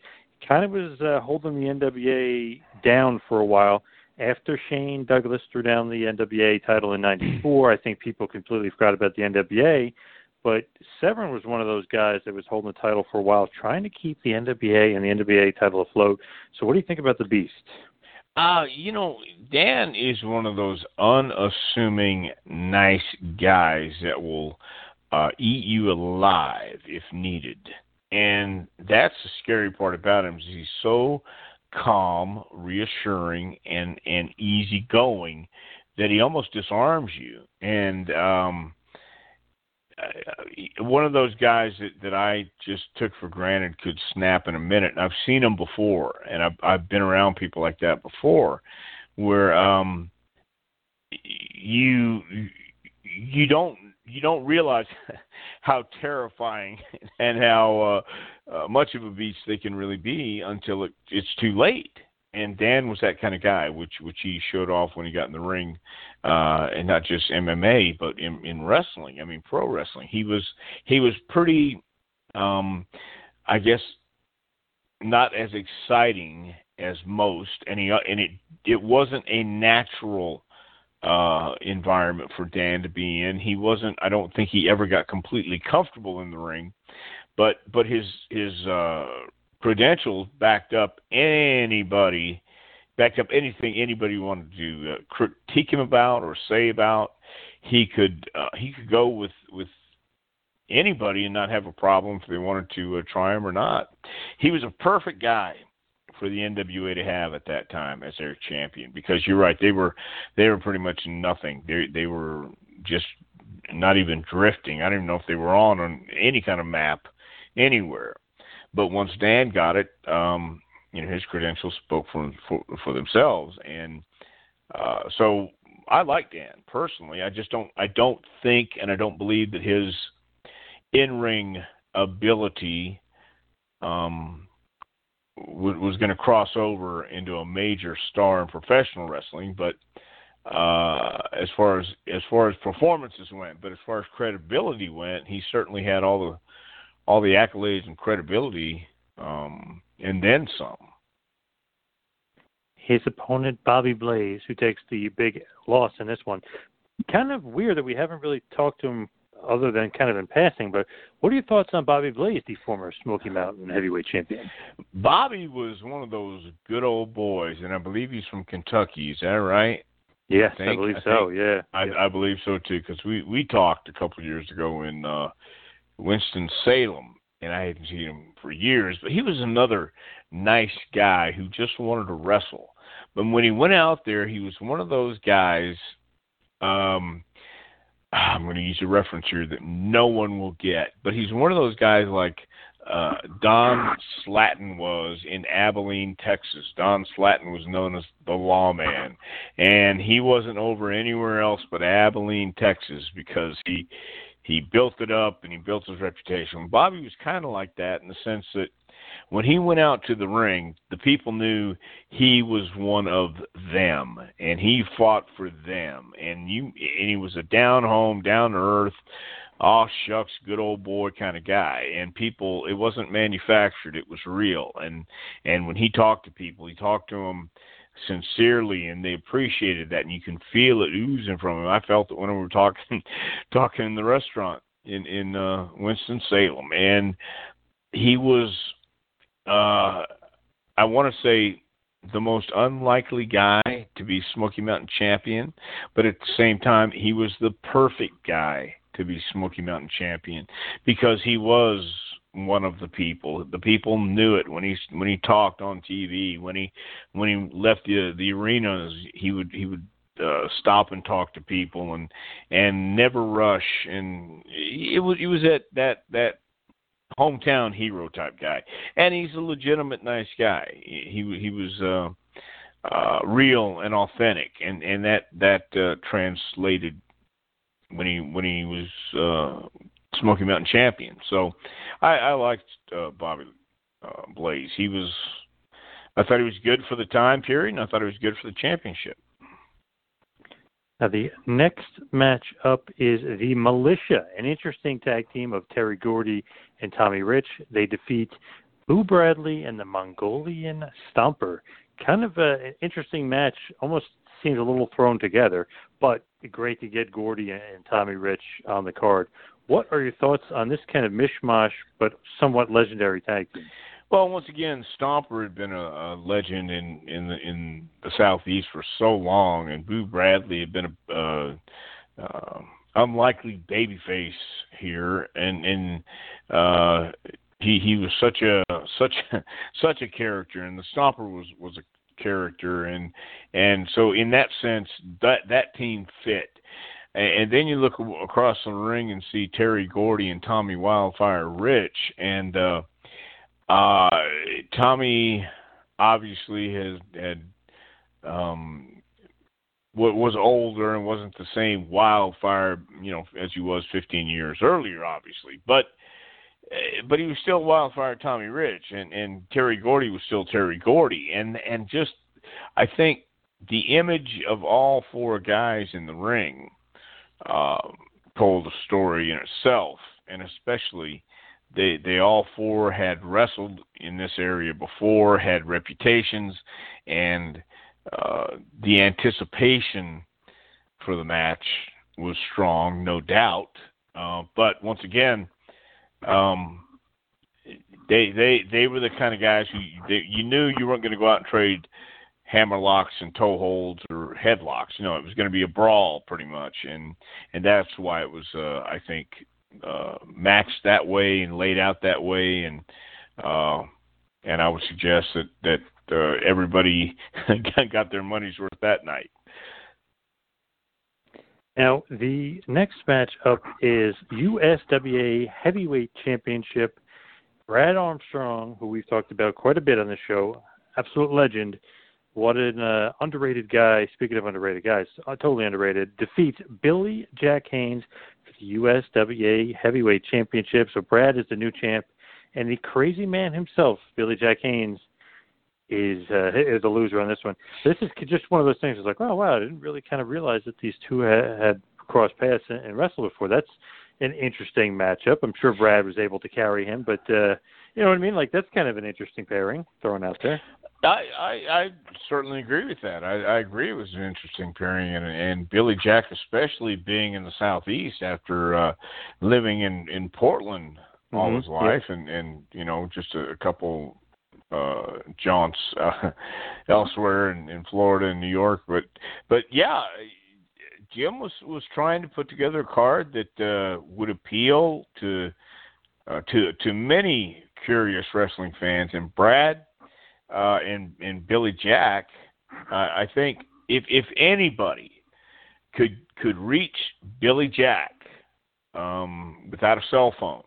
Kind of was uh, holding the NWA down for a while. After Shane Douglas threw down the NWA title in '94, I think people completely forgot about the NWA. But Severn was one of those guys that was holding the title for a while, trying to keep the NWA and the NWA title afloat. So, what do you think about the Beast? Uh, you know, Dan is one of those unassuming, nice guys that will uh, eat you alive if needed. And that's the scary part about him. Is he's so calm, reassuring, and and easygoing that he almost disarms you. And um, uh, one of those guys that, that I just took for granted could snap in a minute. And I've seen him before, and I've I've been around people like that before, where um, you you don't you don't realize how terrifying and how uh, uh, much of a beast they can really be until it, it's too late and Dan was that kind of guy, which which he showed off when he got in the ring, uh, and not just MMA, but in, in wrestling. I mean, pro wrestling. He was he was pretty, um, I guess, not as exciting as most, and he and it it wasn't a natural uh environment for Dan to be in. He wasn't I don't think he ever got completely comfortable in the ring. But but his his uh credentials backed up anybody, backed up anything anybody wanted to uh, critique him about or say about. He could uh, he could go with with anybody and not have a problem if they wanted to uh, try him or not. He was a perfect guy for the NWA to have at that time as their champion because you're right they were they were pretty much nothing. They they were just not even drifting. I don't even know if they were on on any kind of map anywhere. But once Dan got it, um, you know, his credentials spoke for for, for themselves, and uh, so I like Dan personally. I just don't I don't think and I don't believe that his in ring ability um, was going to cross over into a major star in professional wrestling, but uh, as far as as far as performances went, but as far as credibility went, he certainly had all the all the accolades and credibility, um, and then some. His opponent, Bobby Blaze, who takes the big loss in this one. Kind of weird that we haven't really talked to him other than kind of in passing, but what are your thoughts on Bobby Blaze, the former Smoky Mountain heavyweight champion? Bobby was one of those good old boys, and I believe he's from Kentucky. Is that right? Yes, I, think, I believe I so. Yeah, I, yeah. I believe so too, because we we talked a couple of years ago in uh, Winston Salem, and I hadn't seen him for years. But he was another nice guy who just wanted to wrestle. But when he went out there, he was one of those guys. Um, I'm going to use a reference here that no one will get, but he's one of those guys like uh, Don Slatton was in Abilene, Texas. Don Slatton was known as the lawman, and he wasn't over anywhere else but Abilene, Texas, because he he built it up and he built his reputation. Bobby was kind of like that in the sense that when he went out to the ring, the people knew he was one of them and he fought for them. And you and he was a down home, down to earth, oh shucks, good old boy kind of guy. And people it wasn't manufactured, it was real. And and when he talked to people, he talked to them sincerely and they appreciated that and you can feel it oozing from him. I felt it when we were talking talking in the restaurant in in uh, Winston Salem, and he was uh, I want to say the most unlikely guy to be Smoky Mountain champion, but at the same time, he was the perfect guy to be Smoky Mountain champion because he was one of the people. The people knew it when he when he talked on TV. When he when he left the the arenas, he would he would uh, stop and talk to people and and never rush. And it was it was that that that hometown hero type guy, and he's a legitimate nice guy. He he was uh, uh, real and authentic, and and that that uh, translated when he when he was uh, Smoky Mountain champion. So I, I liked uh, Bobby uh, Blaze. He was I thought he was good for the time period, and I thought he was good for the championship. Now, the next match up is the Militia, an interesting tag team of Terry Gordy and Tommy Rich. They defeat Boo Bradley and the Mongolian Stomper. Kind of a, an interesting match, almost seems a little thrown together, but great to get Gordy and Tommy Rich on the card. What are your thoughts on this kind of mishmash, but somewhat legendary tag team? Well, once again, Stomper had been a, a legend in in the in the southeast for so long, and Boo Bradley had been a uh, uh, unlikely babyface here, and and uh, he he was such a such such a character, and the Stomper was was a character, and and so in that sense, that that team fit. And then you look across the ring and see Terry Gordy and Tommy Wildfire Rich, and uh, uh, Tommy obviously has had um, was older and wasn't the same wildfire, you know, as he was 15 years earlier, obviously. But eh, but he was still wildfire Tommy Rich, and and Terry Gordy was still Terry Gordy, and and just I think the image of all four guys in the ring uh, told a story in itself, and especially they they all four had wrestled in this area before, had reputations, and uh, the anticipation for the match was strong, no doubt. Uh, but once again, um, they they they were the kind of guys who they, you knew you weren't going to go out and trade hammer locks and toe holds or headlocks. You know, it was going to be a brawl pretty much, and and that's why it was, uh, I think, uh, matched that way and laid out that way, and uh, and I would suggest that that uh, everybody got their money's worth that night. Now, the next match up is USWA Heavyweight Championship. Brad Armstrong, who we've talked about quite a bit on the show, absolute legend. What an uh, underrated guy. Speaking of underrated guys, uh, totally underrated. Defeats Billy Jack Haynes USWA Heavyweight Championship. So Brad is the new champ, and the crazy man himself, Billy Jack Haynes, is uh, is a loser on this one. This is just one of those things. It's like, oh wow, I didn't really kind of realize that these two had, had crossed paths and, and wrestled before. That's an interesting matchup. I'm sure Brad was able to carry him, but uh, you know what I mean. Like that's kind of an interesting pairing thrown out there. I, I I certainly agree with that. I, I agree it was an interesting pairing, and and Billy Jack, especially being in the southeast after uh, living in in Portland all mm-hmm. his life, yeah. and and you know just a, a couple uh jaunts uh, elsewhere in, in Florida and New York, but but yeah. Jim was was trying to put together a card that uh, would appeal to uh, to to many curious wrestling fans, and Brad uh, and and Billy Jack, uh, I think if if anybody could could reach Billy Jack um, without a cell phone,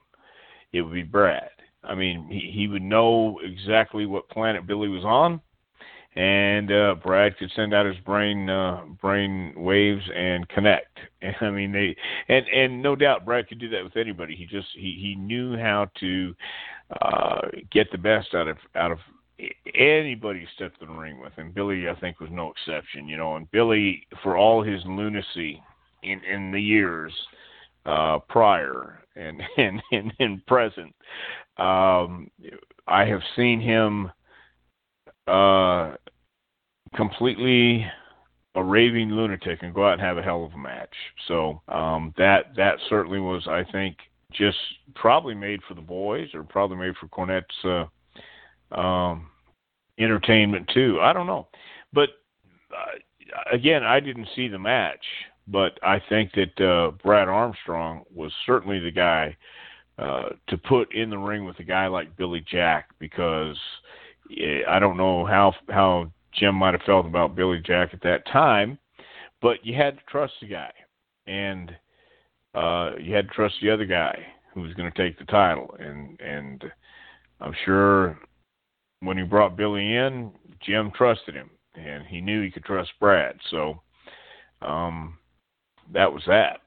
it would be Brad. I mean, he, he would know exactly what planet Billy was on, and uh, Brad could send out his brain uh, brain waves and connect. And, I mean, they and and no doubt Brad could do that with anybody. He just he he knew how to uh, get the best out of out of anybody stepped in the ring with him. Billy, I think, was no exception. You know, and Billy, for all his lunacy in in the years uh, prior and and and, and present, um, I have seen him uh, completely a raving lunatic and go out and have a hell of a match. So um, that that certainly was, I think, just probably made for the boys or probably made for Cornette's uh, um, entertainment too. I don't know, but uh, again, I didn't see the match, but I think that uh, Brad Armstrong was certainly the guy uh, to put in the ring with a guy like Billy Jack because eh, I don't know how how Jim might have felt about Billy Jack at that time, but you had to trust the guy, and uh, you had to trust the other guy who was going to take the title, and and I'm sure when he brought Billy in, Jim trusted him, and he knew he could trust Brad, so um, that was that.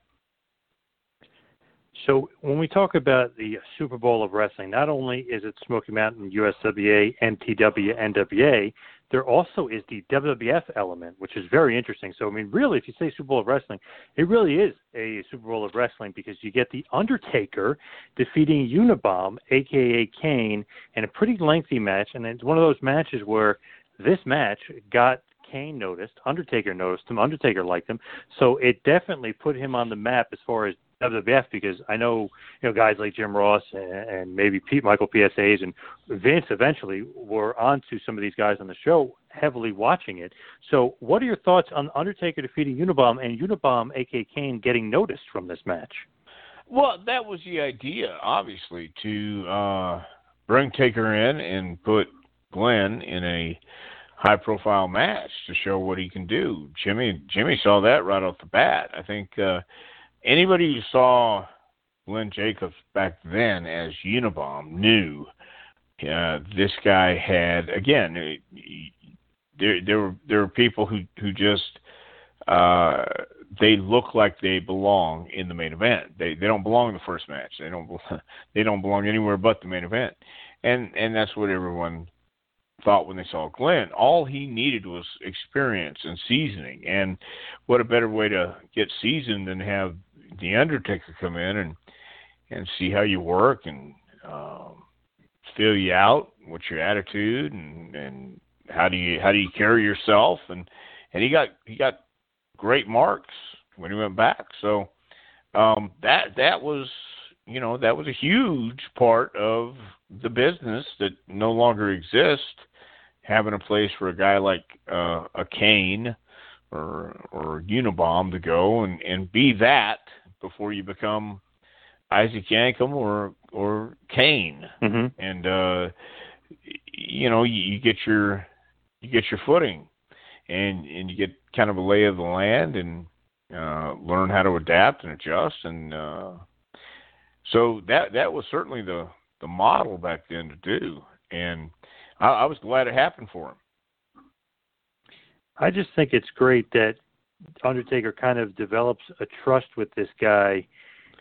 So when we talk about the Super Bowl of wrestling, not only is it Smoky Mountain, USWA, MTW, NWA, there also is the WWF element, which is very interesting. So I mean, really, if you say Super Bowl of wrestling, it really is a Super Bowl of wrestling because you get the Undertaker defeating Unabomb, aka Kane, in a pretty lengthy match, and it's one of those matches where this match got Kane noticed, Undertaker noticed him, Undertaker liked him, so it definitely put him on the map as far as WWF because I know you know guys like Jim Ross and, and maybe Pete Michael P.S. Hayes and Vince eventually were onto some of these guys on the show heavily watching it. So, what are your thoughts on Undertaker defeating Unabomb and Unabomb, aka Kane, getting noticed from this match? Well, that was the idea, obviously, to uh, bring Taker in and put Glenn in a high-profile match to show what he can do. Jimmy Jimmy saw that right off the bat. I think. Uh, anybody who saw Glenn Jacobs back then as Unabomb knew uh, this guy had again. Uh, there, there were there were people who who just uh, they look like they belong in the main event. They they don't belong in the first match. They don't they don't belong anywhere but the main event, and and that's what everyone thought when they saw Glenn. All he needed was experience and seasoning, and what a better way to get seasoned than have the Undertaker come in and and see how you work and um, feel you out. What's your attitude and and how do you how do you carry yourself and and he got he got great marks when he went back. So um, that that was you know that was a huge part of the business that no longer exists. Having a place for a guy like uh, a Kane or or Unabomb to go and and be that before you become Isaac Yankem or or Kane, mm-hmm. and uh, you know you, you get your you get your footing, and and you get kind of a lay of the land and uh, learn how to adapt and adjust, and uh, so that that was certainly the the model back then to do, and I, I was glad it happened for him. I just think it's great that Undertaker kind of develops a trust with this guy,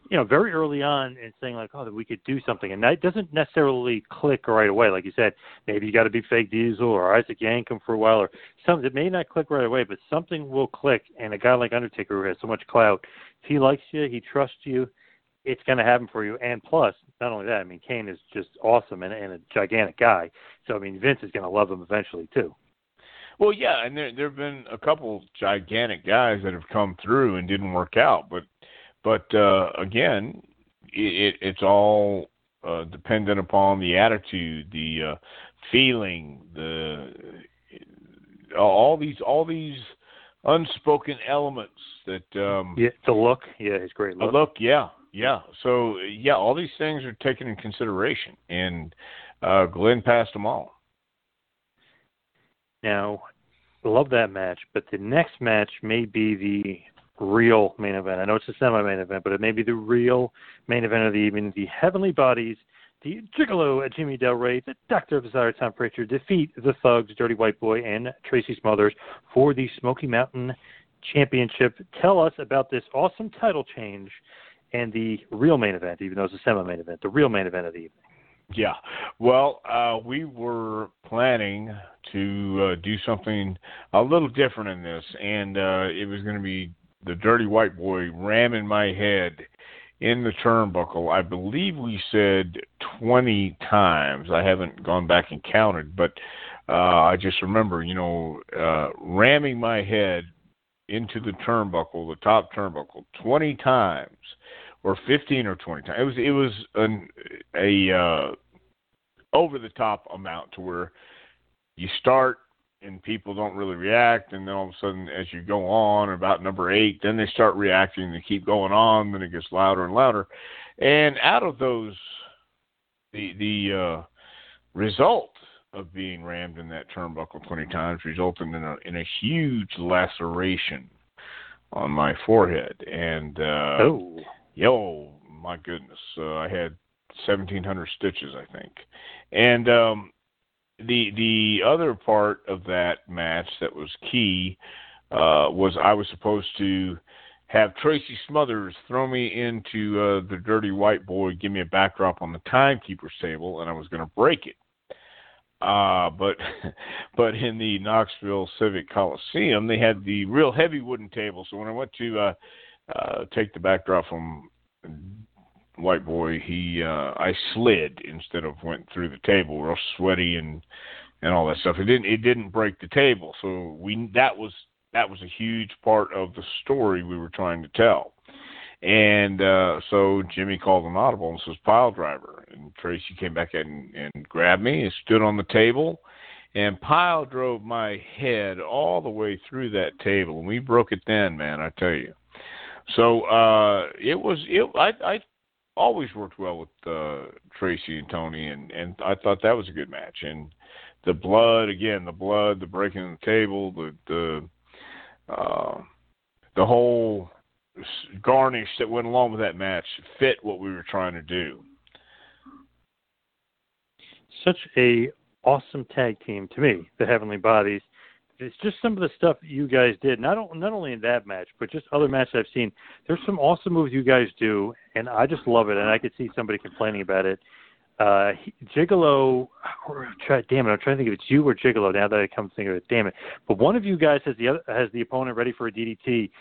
you know, very early on and saying like, oh, that we could do something, and that doesn't necessarily click right away. Like you said, maybe you got to be fake Diesel or Isaac Yankem for a while, or something. It may not click right away, but something will click. And a guy like Undertaker who has so much clout, if he likes you, he trusts you. It's going to happen for you, and plus, not only that, I mean, Kane is just awesome and, and a gigantic guy. So, I mean, Vince is going to love him eventually too. Well, yeah, and there there've been a couple gigantic guys that have come through and didn't work out, but but uh, again, it, it's all uh, dependent upon the attitude, the uh, feeling, the all these all these unspoken elements that um yeah the look. Yeah his great look. The look yeah yeah. So yeah all these things are taken in consideration and uh glenn passed them all. Now, love that match, but the next match may be the real main event. I know it's a semi-main event, but it may be the real main event of the evening. The Heavenly Bodies, the Gigolo at Jimmy Del Ray, the Doctor of Desire Tom Prichard defeat the Thugs, Dirty White Boy, and Tracy Smothers for the Smoky Mountain Championship. Tell us about this awesome title change and the real main event, even though it's a semi-main event, the real main event of the evening. Yeah. Well, uh, we were planning to uh, do something a little different in this, and uh, it was going to be the dirty white boy ramming my head in the turnbuckle. I believe we said 20 times. I haven't gone back and counted, but uh, I just remember, you know, uh, ramming my head into the turnbuckle, the top turnbuckle, 20 times, or 15 or 20 times. It was it was an, a uh, over the top amount to where you start and people don't really react, and then all of a sudden, as you go on about number eight, then they start reacting. They keep going on, then it gets louder and louder, and out of those, the the uh, result of being rammed in that turnbuckle 20 times resulted in a in a huge laceration on my forehead, and uh, oh, yo, my goodness, uh, I had 1,700 stitches, I think, and um, the the other part of that match that was key uh, was I was supposed to have Tracy Smothers throw me into uh, the Dirty White Boy, give me a backdrop on the timekeeper's table, and I was going to break it. Uh, but but in the Knoxville Civic Coliseum, they had the real heavy wooden table. So when I went to uh, uh, take the backdrop from white boy, he uh I slid instead of went through the table, real sweaty and and all that stuff. It didn't it didn't break the table, so we that was that was a huge part of the story we were trying to tell. And uh so Jimmy called an audible and says pile driver, and Tracy came back in and grabbed me and stood on the table. And Pile drove my head all the way through that table, and we broke it then, man. I tell you. So uh, it was. It, I, I always worked well with uh, Tracy and Tony, and and I thought that was a good match. And the blood again, the blood, the breaking of the table, the the uh, the whole garnish that went along with that match fit what we were trying to do. Such a awesome tag team to me, the Heavenly Bodies it's just some of the stuff you guys did. Not not only in that match, but just other matches I've seen. There's some awesome moves you guys do, and I just love it. And I could see somebody complaining about it. Uh, Gigolo, or try, damn it, I'm trying to think if it's you or Gigolo. Now that I come to think of it, damn it. But one of you guys has the other, has the opponent ready for a DDT.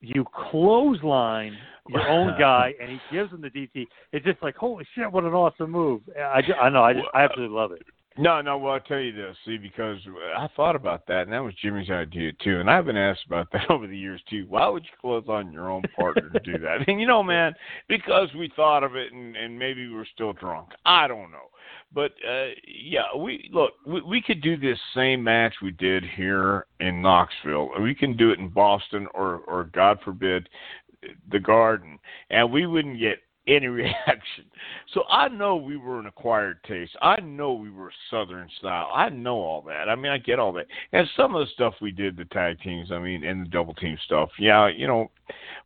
You clothesline your own guy, and he gives him the DDT. It's just like holy shit, what an awesome move! I, just, I know, I just, I absolutely love it. No, no. Well, I'll tell you this. See, because I thought about that, and that was Jimmy's idea too. And I've been asked about that over the years too. Why would you clothesline your own partner to do that? And you know, man, because we thought of it, and and maybe we're still drunk. I don't know. But uh yeah, we look. We, we could do this same match we did here in Knoxville, we can do it in Boston, or or God forbid, the Garden, and we wouldn't get any reaction. So I know we were an acquired taste. I know we were Southern style. I know all that. I mean, I get all that. And some of the stuff we did, the tag teams, I mean, and the double team stuff. Yeah, you know,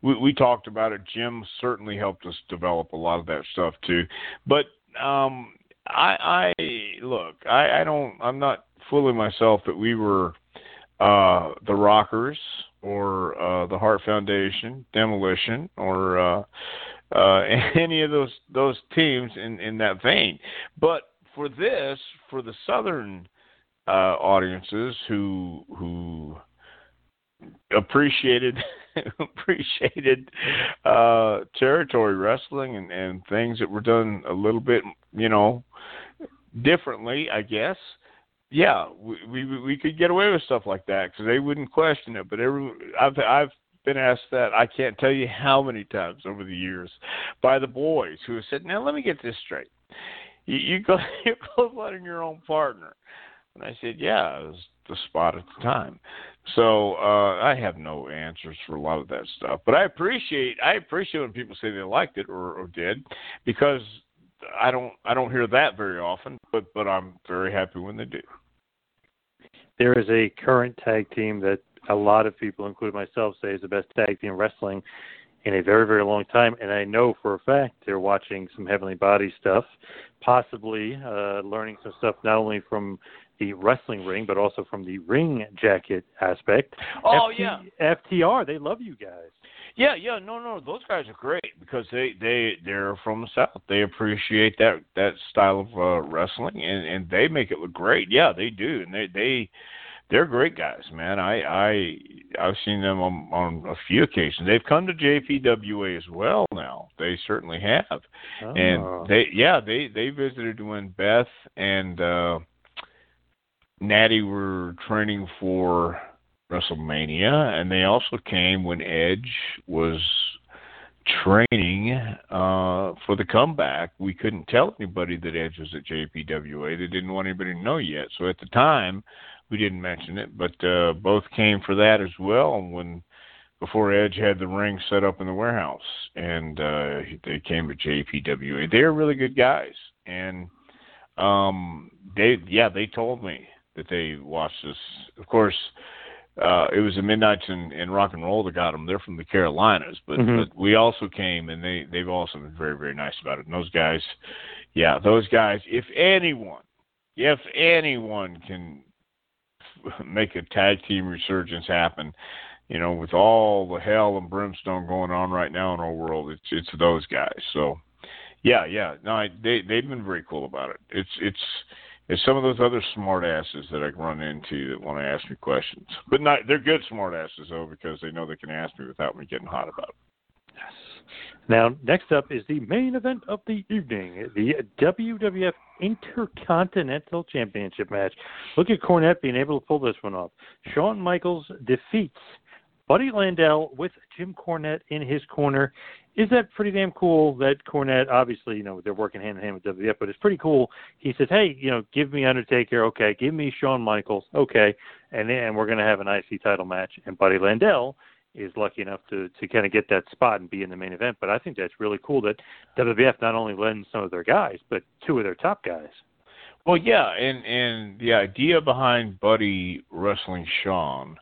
we, we talked about it. Jim certainly helped us develop a lot of that stuff too. But um, I, I look, I, I don't. I'm not fooling myself that we were uh, the Rockers or uh, the Heart Foundation, Demolition, or uh, uh, any of those those teams in in that vein. But for this, for the Southern uh, audiences who who appreciated appreciated uh, territory wrestling and, and things that were done a little bit, you know, differently, I guess. Yeah, we we, we could get away with stuff like that because they wouldn't question it. But every I've I've been asked that I can't tell you how many times over the years by the boys who have said, "Now let me get this straight. You, you go you're clotheslining your own partner," and I said, "Yeah, it was the spot at the time." So uh, I have no answers for a lot of that stuff, but I appreciate I appreciate when people say they liked it or, or did because I don't I don't hear that very often, but but I'm very happy when they do. There is a current tag team that a lot of people, including myself, say is the best tag team wrestling in a very, very long time. And I know for a fact they're watching some Heavenly Body stuff, possibly uh, learning some stuff not only from the wrestling ring, but also from the ring jacket aspect. Oh FT, yeah, FTR, they love you guys. Yeah, yeah, no, no, those guys are great because they they they're from the south. They appreciate that that style of uh, wrestling, and and they make it look great. Yeah, they do, and they they they're great guys, man. I I I've seen them on on a few occasions. They've come to JPWA as well now. They certainly have. Oh. And they yeah, they they visited when Beth and uh Natty were training for WrestleMania, and they also came when Edge was training uh, for the comeback. We couldn't tell anybody that Edge was at JPWA. They didn't want anybody to know yet. So at the time, we didn't mention it, but uh, both came for that as well. When before Edge had the ring set up in the warehouse, and uh, they came to JPWA. They're really good guys, and um, they yeah they told me that they watched this. Of course, uh, it was the Midnights and, and Rock and Roll that got them. They're from the Carolinas, but, mm-hmm. but we also came, and they they've also been very very nice about it. And those guys, yeah, those guys. If anyone, if anyone can make a tag team resurgence happen, you know, with all the hell and brimstone going on right now in our world, it's it's those guys. So, yeah, yeah, no, I, they they've been very cool about it. It's it's it's some of those other smart asses that I run into that want to ask me questions. But not they're good smart asses though because they know they can ask me without me getting hot about it. Now, next up is the main event of the evening, the WWF Intercontinental Championship match. Look at Cornette being able to pull this one off. Shawn Michaels defeats Buddy Landel with Jim Cornette in his corner is that pretty damn cool that Cornette, obviously, you know, they're working hand in hand with WWF, but it's pretty cool. He says, hey, you know, give me Undertaker, okay, give me Shawn Michaels, okay, and then we're going to have an IC title match. And Buddy Landel is lucky enough to, to kind of get that spot and be in the main event. But I think that's really cool that WWF not only lends some of their guys, but two of their top guys. Well, yeah, and and the idea behind Buddy wrestling Shawn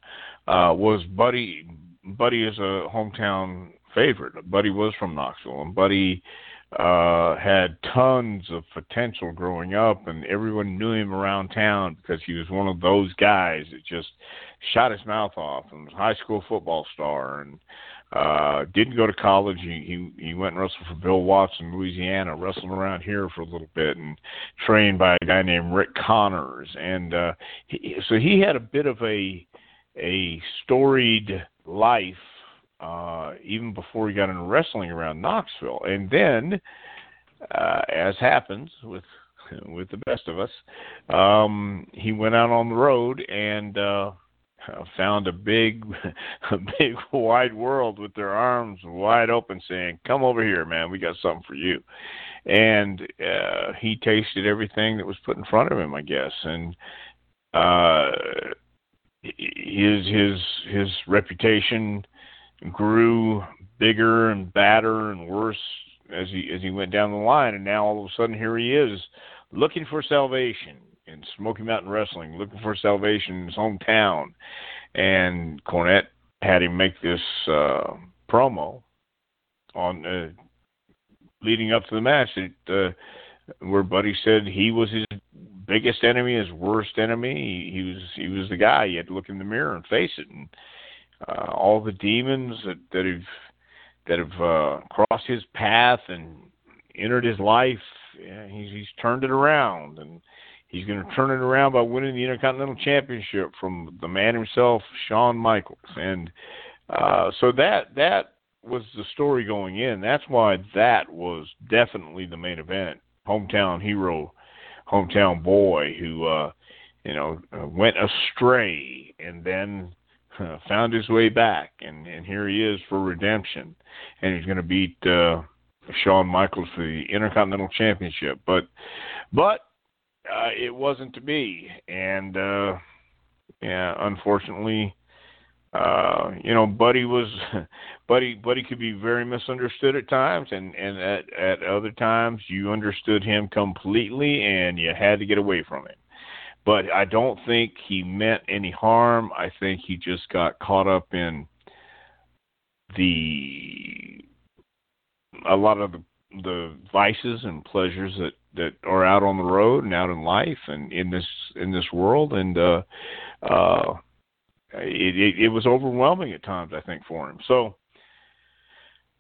uh, was Buddy. Buddy is a hometown favorite. Buddy was from Knoxville, and Buddy uh, had tons of potential growing up, and everyone knew him around town because he was one of those guys that just shot his mouth off and was a high school football star and uh didn't go to college he he he went and wrestled for Bill Watts in Louisiana wrestled around here for a little bit and trained by a guy named Rick Connors and uh he, so he had a bit of a a storied life uh, even before he got into wrestling around Knoxville. And then, uh, as happens with with the best of us, um, he went out on the road and uh, found a big, a big wide world with their arms wide open, saying, "Come over here, man. We got something for you." And uh, he tasted everything that was put in front of him, I guess, and uh, his his his reputation grew bigger and badder and worse as he as he went down the line and now all of a sudden here he is looking for salvation in Smoky Mountain Wrestling, looking for salvation in his hometown. And Cornette had him make this uh, promo on uh, leading up to the match that, uh, where Buddy said he was his biggest enemy, his worst enemy. He, he was he was the guy. He had to look in the mirror and face it. And uh, all the demons that, that have that have uh, crossed his path and entered his life. Yeah, he's he's turned it around, and he's going to turn it around by winning the Intercontinental Championship from the man himself, Shawn Michaels. And uh, so that that was the story going in. That's why that was definitely the main event. Hometown hero, hometown boy who uh, you know went astray and then uh, found his way back, and and here he is for redemption, and he's going to beat uh, Shawn Michaels for the Intercontinental Championship. But but uh, it wasn't to be, and uh, yeah, unfortunately. Uh, you know, Buddy was, Buddy, Buddy could be very misunderstood at times, and and at at other times you understood him completely, and you had to get away from him but I don't think he meant any harm. I think he just got caught up in the a lot of the, the vices and pleasures that that are out on the road and out in life and in this in this world and uh uh it, it, it was overwhelming at times I think for him. So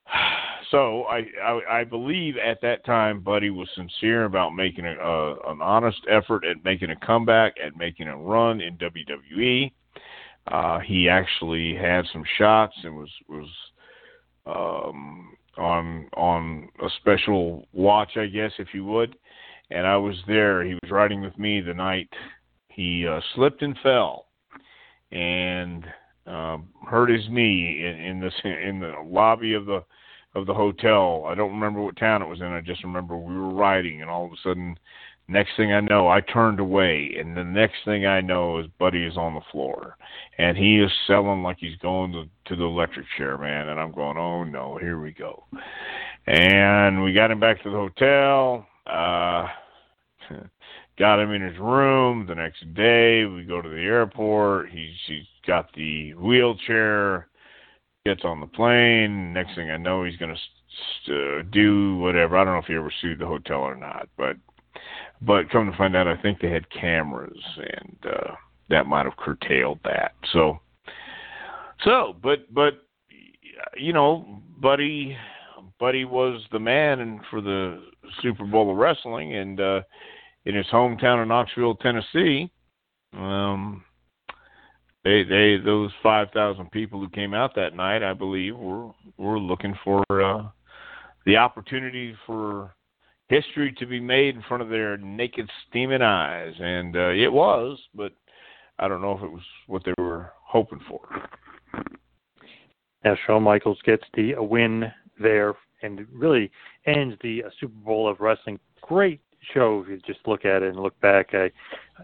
so I, I, I believe at that time Buddy was sincere about making a, a, an honest effort at making a comeback, at making a run in WWE. Uh, he actually had some shots and was was um, special watch, I guess, if you would. And I was there. He was riding with me the night he uh, slipped and fell, and uh, hurt his knee in, in this in the lobby of the of the hotel. I don't remember what town it was in. I just remember we were riding, and all of a sudden, next thing I know, I turned away, and the next thing I know is Buddy is on the floor, and he is selling like he's going to, to the electric chair, man. And I'm going, oh no, here we go. And we got him back to the hotel. Uh, got him in his room. The next day, we go to the airport. He's he's got the wheelchair. Gets on the plane. Next thing I know, he's gonna uh, do whatever. I don't know if he ever sued the hotel or not, but but come to find out, I think they had cameras, and uh, that might have curtailed that. So so, but but you know, Buddy Buddy was the man for the Super Bowl of wrestling, and uh, in his hometown of Knoxville, Tennessee. Um, they they those five thousand people who came out that night, I believe, were were looking for uh, the opportunity for history to be made in front of their naked, steaming eyes, and uh, it was, but I don't know if it was what they were hoping for. Now, Shawn Michaels gets the win there and really ends the uh, Super Bowl of wrestling. Great show if you just look at it and look back. I,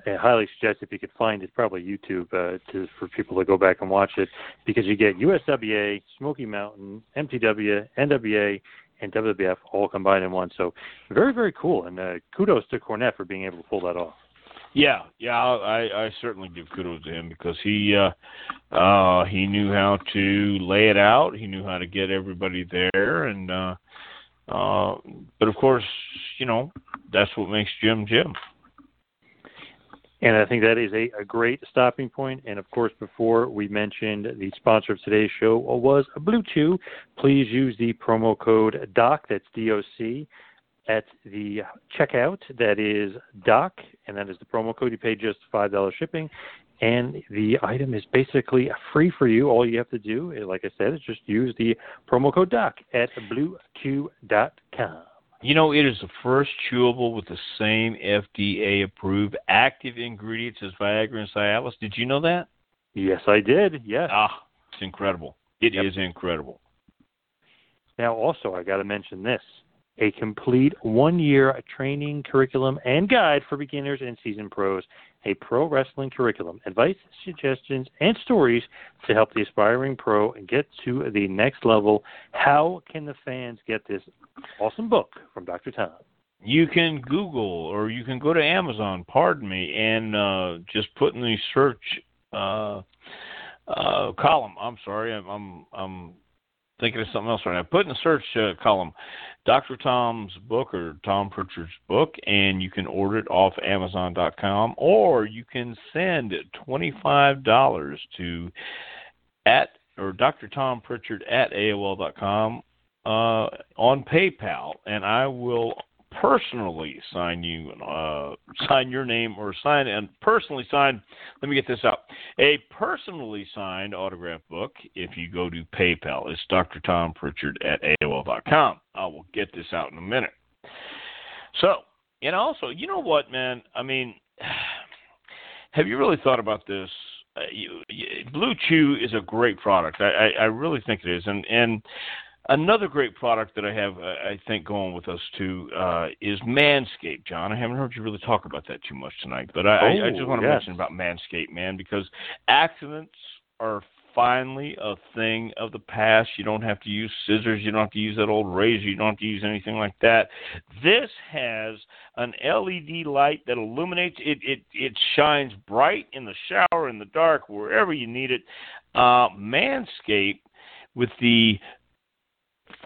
I highly suggest if you could find it, probably YouTube, uh, to for people to go back and watch it because you get USWA, Smoky Mountain, MTW, NWA, and WWF all combined in one. So very very cool, and uh, kudos to Cornette for being able to pull that off. Yeah, yeah, I, I certainly give kudos to him because he uh, uh, he knew how to lay it out. He knew how to get everybody there, and uh, uh, but of course, you know that's what makes Jim Jim. And I think that is a, a great stopping point. And of course, before we mentioned the sponsor of today's show was Blue. Please use the promo code DOC, that's D O C, at the checkout. That is DOC, and that is the promo code. You pay just $5 shipping, and the item is basically free for you. All you have to do, like I said, is just use the promo code DOC at bluechew.com. You know, it is the first chewable with the same FDA approved active ingredients as Viagra and Cialis. Did you know that? Yes, I did. Yes. Ah, it's incredible. It yep. is incredible. Now, also, I got to mention this a complete one year training curriculum and guide for beginners and seasoned pros, a pro wrestling curriculum, advice, suggestions, and stories to help the aspiring pro get to the next level. How can the fans get this awesome book from Dr. Tom? You can Google or you can go to Amazon, pardon me, and uh, just put in the search uh, uh, column. I'm sorry, I'm, I'm, I'm thinking of something else right now. Put in the search uh, column Dr. Tom's book or Tom Prichard's book, and you can order it off Amazon.com, or you can send $25 to at or Dr. Tom Prichard at AOL.com uh, on PayPal, and I will personally sign you uh, sign your name or sign and personally sign let me get this out. A personally signed autograph book if you go to paypal it's dr tom prichard at aol.com i will get this out in a minute. So and also you know what man? I mean have you really thought about this? Uh, you, you, blue chew is a great product. I, I i really think it is. And and Another great product that I have, uh, I think, going with us too uh, is Manscaped. John, I haven't heard you really talk about that too much tonight, but I, oh, I, I just want to yes. mention about Manscaped, man, because accidents are finally a thing of the past. You don't have to use scissors. You don't have to use that old razor. You don't have to use anything like that. This has an LED light that illuminates. It it it shines bright in the shower, in the dark, wherever you need it. Uh, Manscaped with the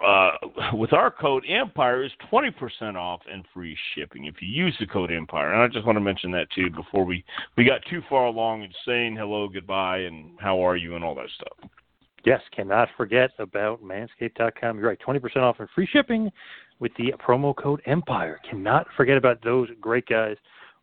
uh, with our code Empire is 20% off and free shipping if you use the code Empire. And I just want to mention that too before we, we got too far along in saying hello, goodbye, and how are you and all that stuff. Yes, cannot forget about manscaped.com. You're right, 20% off and free shipping with the promo code Empire. Cannot forget about those great guys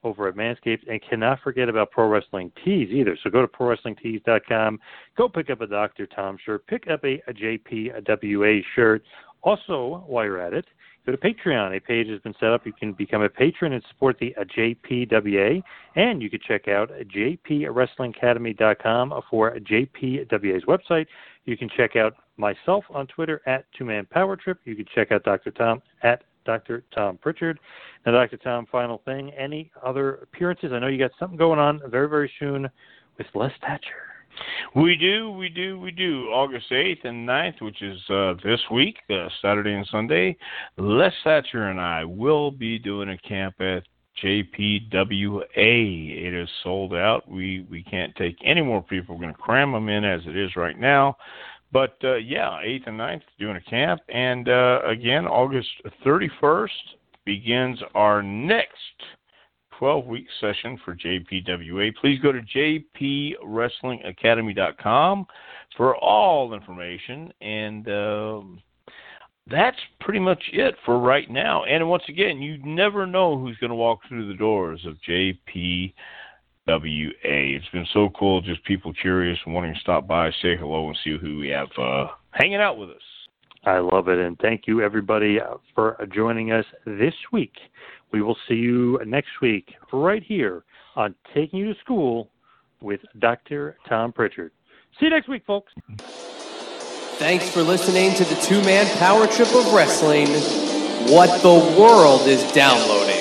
over at Manscaped. And cannot forget about Pro Wrestling Tees either. So go to ProWrestlingTees.com. Go pick up a Dr. Tom shirt. Pick up a, a JPWA shirt. Also, while you're at it, go to Patreon. A page has been set up. You can become a patron and support the uh, JPWA. And you can check out jpwrestlingacademy.com for JPWA's website. You can check out myself on Twitter at Two Man Power Trip. You can check out Dr. Tom at Dr. Tom Prichard. Now, Dr. Tom, final thing. Any other appearances? I know you got something going on very, very soon with Les Thatcher. We do, we do, we do. August 8th and 9th, which is uh, this week, uh, Saturday and Sunday, Les Thatcher and I will be doing a camp at JPWA. It is sold out. We we can't take any more people. We're going to cram them in as it is right now. But uh, yeah, 8th and 9th doing a camp. And uh, again, August 31st begins our next 12 week session for JPWA. Please go to jpwrestlingacademy.com for all information. And um, that's pretty much it for right now. And once again, you never know who's going to walk through the doors of JPWA. It's been so cool, just people curious and wanting to stop by, say hello, and see who we have uh, hanging out with us. I love it. And thank you, everybody, uh, for joining us this week. We will see you next week right here on Taking You to School with Dr. Tom Prichard. See you next week, folks. Thanks for listening to the two man power trip of wrestling. What the world is downloading.